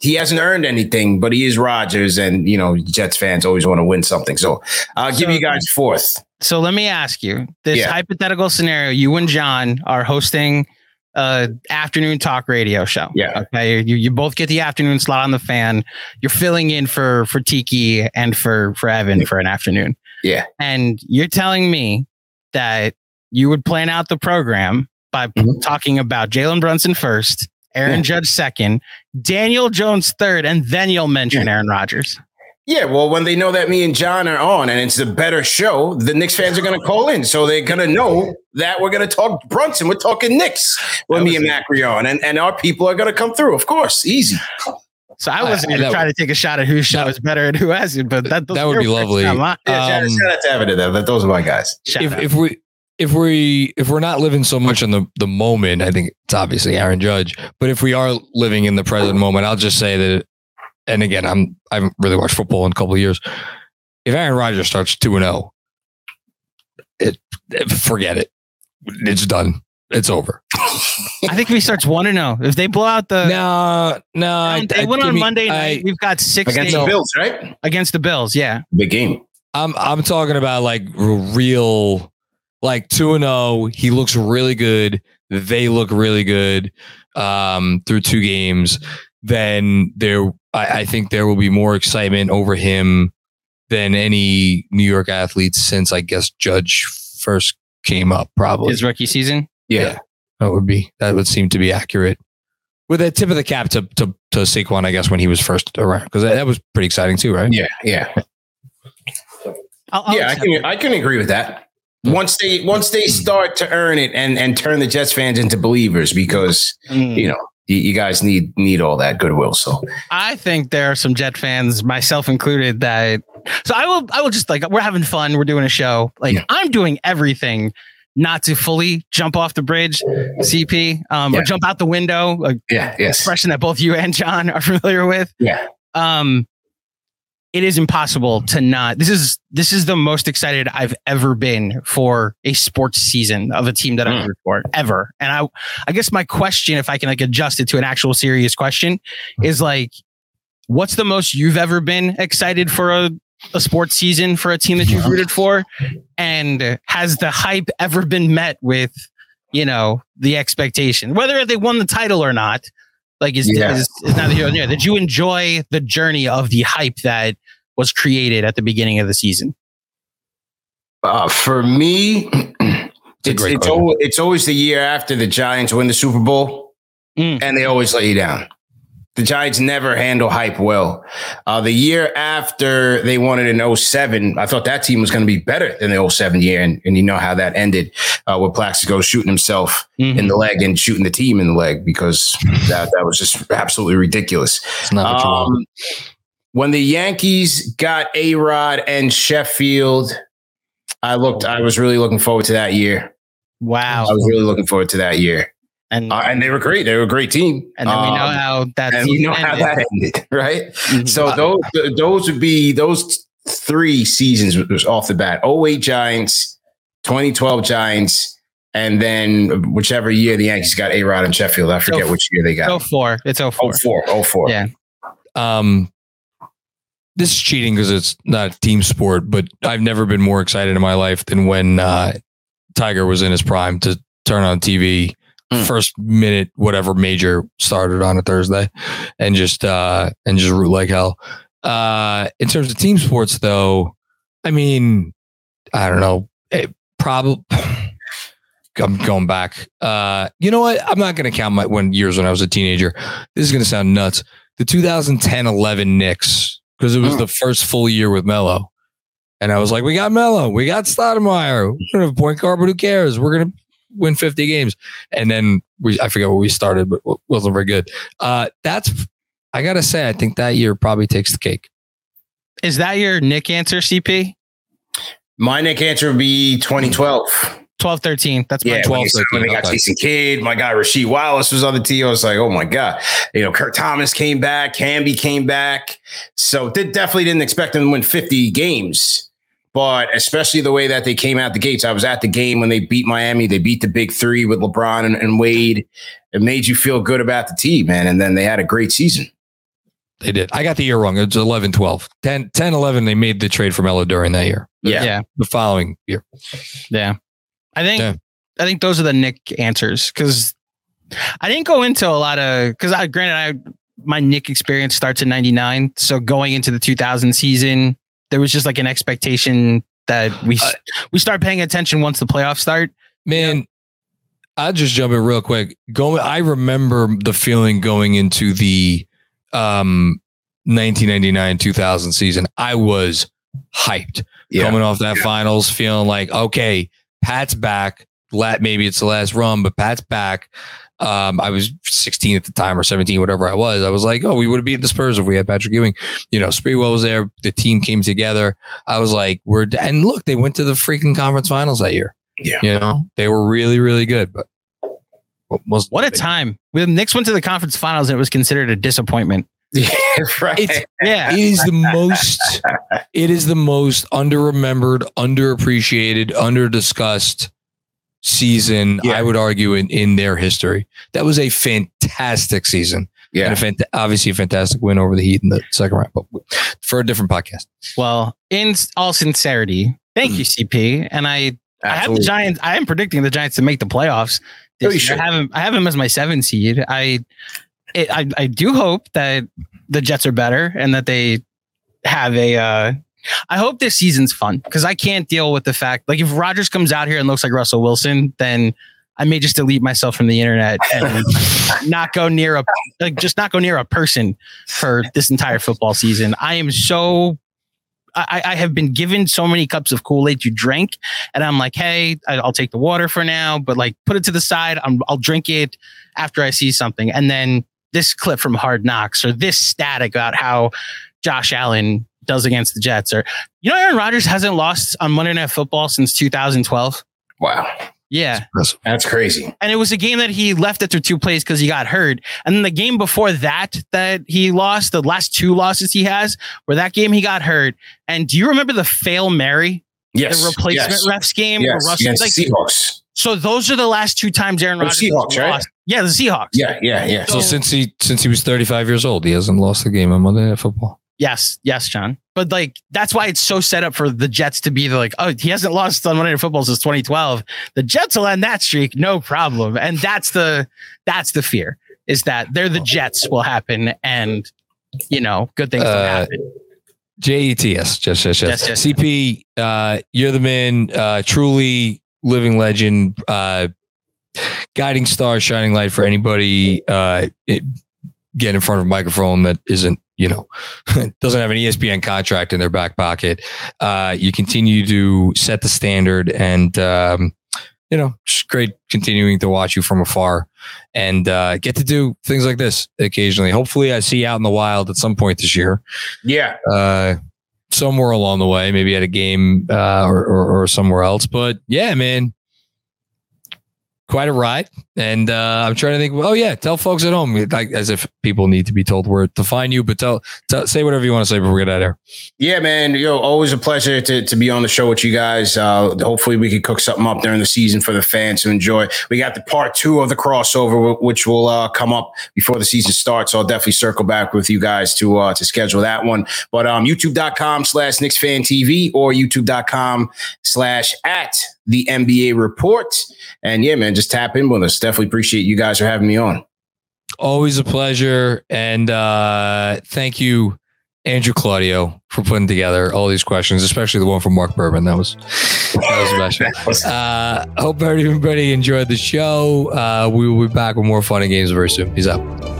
He hasn't earned anything, but he is Rodgers, and you know Jets fans always want to win something. So I'll give you guys fourth. So let me ask you this yeah. hypothetical scenario: you and Jon are hosting a afternoon talk radio show. Yeah. Okay. You you both get the afternoon slot on the fan. You're filling in for for Tiki and for for Evan yeah. for an afternoon. Yeah. And you're telling me that you would plan out the program by mm-hmm. talking about Jalen Brunson first, Aaron yeah. Judge second, Daniel Jones third, and then you'll mention yeah. Aaron Rodgers. Yeah, well, when they know that me and Jon are on and it's a better show, the Knicks fans are going to call in. So they're going to know that we're going to talk Brunson. We're talking Knicks when me and Macri on. And, and our people are going to come through, of course. Easy. So I wasn't going to try to take a shot at whose show is better and who hasn't, but that, that would be lovely. Yeah, um, shout, out to Evan, but those are my guys. If, if, we if we if we're not living so much in the the moment, I think it's obviously Aaron Judge. But if we are living in the present moment, I'll just say that. And again, I'm I haven't really watched football in a couple of years. If Aaron Rodgers starts two and zero, oh, it, it forget it. It's done. It's over. I think if he starts one and zero, if they blow out the no, no, they I, went on Monday night. I, we've got six against games. the Bills, right? Against the Bills, yeah, big game. I'm I'm talking about like real like 2 and 0. He looks really good. They look really good um, through two games. Then there, I, I think there will be more excitement over him than any New York athletes since I guess Judge first came up, probably his rookie season. Yeah, yeah. that would be that would seem to be accurate. With a tip of the cap to to, to Saquon, I guess when he was first around, because that, that was pretty exciting too, right? Yeah, yeah, I'll, I'll yeah. I can I can agree with that once they once they start to earn it and and turn the Jets fans into believers because mm. you know you, you, guys need need all that goodwill. So I think there are some Jet fans, myself included, that so I will I will just like we're having fun, we're doing a show. Like yeah. I'm doing everything not to fully jump off the bridge, CP, um, yeah. or jump out the window. Yeah, yes. expression that both you and Jon are (laughs) familiar with. Yeah. Um, it is impossible to not this is this is the most excited I've ever been for a sports season of a team that mm. I root for ever. And I I guess my question, if I can like adjust it to an actual serious question, is like, what's the most you've ever been excited for a a sports season for a team that you've rooted for? And has the hype ever been met with, you know, the expectation, whether they won the title or not? Like is, yeah. is, is neither here nor there. Did you enjoy the journey of the hype that was created at the beginning of the season? Uh, for me, it's it's, always, it's, always, the year after the Giants win the Super Bowl, mm. and they always let you down. The Giants never handle hype well. Uh, the year after they won it in 07, I thought that team was going to be better than the 07 year. And, and you know how that ended uh, with Plaxico shooting himself mm-hmm. in the leg and shooting the team in the leg because that, that was just absolutely ridiculous. Um, when the Yankees got A Rod and Sheffield, I looked, I was really looking forward to that year. Wow. I was really looking forward to that year. And, uh, and they were great. They were a great team. And then we know um, how that and we know ended. how that ended, (laughs) right? Mm-hmm. So those those would be those three seasons was off the bat. 08 Giants, 2012 Giants, and then whichever year the Yankees got A Rod and Sheffield. I forget oh, which year they got. Oh four. It's oh four. Oh four. Oh four. Yeah. Um this is cheating because it's not a team sport, but I've never been more excited in my life than when uh, Tiger was in his prime to turn on TV mm. first minute whatever major started on a Thursday, and just uh, and just root like hell. Uh, in terms of team sports, though, I mean, I don't know. It Probably. (sighs) I'm going back. Uh, you know what? I'm not going to count my when years when I was a teenager. This is going to sound nuts. The 2010-11 Knicks because it was mm. the first full year with Melo. And I was like, we got Melo, we got Stoudemire, we're gonna have a point guard, but who cares? We're gonna win 50 games. And then we, I forget where we started, but wasn't very good. Uh, that's, I got to say, I think that year probably takes the cake. Is that your Knick answer, CP? My Knick answer would be 2012. 12 13. That's yeah, my 12 13. They got okay. Jason Kidd. My guy Rasheed Wallace was on the team. I was like, oh my God. You know, Kurt Thomas came back, Camby came back. So they definitely didn't expect them to win 50 games but especially the way that they came out the gates. I was at the game when they beat Miami. They beat the big three with LeBron and, and Wade. It made you feel good about the team, man. And then they had a great season. They did. I got the year wrong. It was 11, 12. 10, 10 11, they made the trade from Ella during that year. Yeah. Yeah. The following year. Yeah. I think yeah. I think those are the Knick answers because I didn't go into a lot of because I granted I my Knick experience starts in '99, so going into the 2000 season, there was just like an expectation that we uh, we start paying attention once the playoffs start. Man, I'll just jump in real quick. Going, I remember the feeling going into the um 1999 2000 season. I was hyped yeah. coming off that yeah. finals, feeling like okay, Pat's back. Let maybe it's the last run, but Pat's back. Um, I was 16 at the time or 17, whatever I was. I was like, oh, we would have beaten the Spurs if we had Patrick Ewing. You know, Sprewell was there. The team came together. I was like, we're, and look, they went to the freaking conference finals that year. Yeah. You know, they were really, really good. But what, what a time. When Knicks went to the conference finals and it was considered a disappointment. Yeah, (laughs) right. It's, yeah. It is the most it is the most under-remembered, underappreciated, under-discussed season, yeah. I would argue, in, in their history. That was a fantastic season. Yeah. And a obviously a fantastic win over the Heat in the second round, but for a different podcast. Well, in all sincerity, thank you, CP. And I Absolutely. I have the Giants. I am predicting the Giants to make the playoffs. I have him. I have him as my seven seed. I, it, I, I do hope that the Jets are better and that they have a. Uh, I hope this season's fun because I can't deal with the fact like if Rodgers comes out here and looks like Russell Wilson, then I may just delete myself from the internet and (laughs) not go near a like just not go near a person for this entire football season. I am so I, I, have been given so many cups of Kool Aid to drink, and I'm like, hey, I'll take the water for now, but like put it to the side. i will drink it after I see something. And then this clip from Hard Knocks or this static about how Josh Allen does against the Jets, or you know, Aaron Rodgers hasn't lost on Monday Night Football since 2012. Wow. Yeah. That's crazy. And it was a game that he left after two plays because he got hurt. And then the game before that, that he lost, the last two losses he has, where that game he got hurt. And do you remember the fail Mary? Yes. The replacement yes. refs game? Yes. Russell, Against like, Seahawks. So those are the last two times Aaron oh, Rodgers Seahawks, right? Yeah, the Seahawks. Yeah, yeah, yeah. So, so since he since he was 35 years old, he hasn't lost a game on Monday Night Football. Yes, yes, Jon. But like that's why it's so set up for the Jets to be the like, oh, he hasn't lost on Monday Night Football since 2012. The Jets will end that streak, no problem. And that's the that's the fear is that they're the Jets will happen, and you know, good things uh, will happen. J-E-T-S, just, just, just. just CP, uh, you're the man, uh, truly living legend, uh, guiding star, shining light for anybody, uh, it, get in front of a microphone that isn't you know, (laughs) doesn't have an ESPN contract in their back pocket. Uh, you continue to set the standard and, um, you know, just great continuing to watch you from afar and uh, get to do things like this occasionally. Hopefully, I see you out in the wild at some point this year. Yeah. Uh, somewhere along the way, maybe at a game uh, or, or, or somewhere else. But yeah, man, quite a ride. And uh, I'm trying to think. Oh yeah, tell folks at home, like as if people need to be told where to find you. But tell, tell say whatever you want to say before we get out of here. Yeah, man. Yo, always a pleasure to, to be on the show with you guys. Uh, hopefully, we can cook something up during the season for the fans to enjoy. We got the part two of the crossover, which will uh, come up before the season starts. So I'll definitely circle back with you guys to uh, to schedule that one. But um, YouTube.com slash Knicks Fan TV or YouTube.com slash at the NBA report. And yeah, man, just tap in with us. Definitely appreciate you guys for having me on. Always a pleasure. And uh, thank you, Andrew Claudio, for putting together all these questions, especially the one from Marc Berman. That was that was special. (laughs) uh, hope everybody enjoyed the show. Uh, we will be back with more fun and games very soon. Peace out.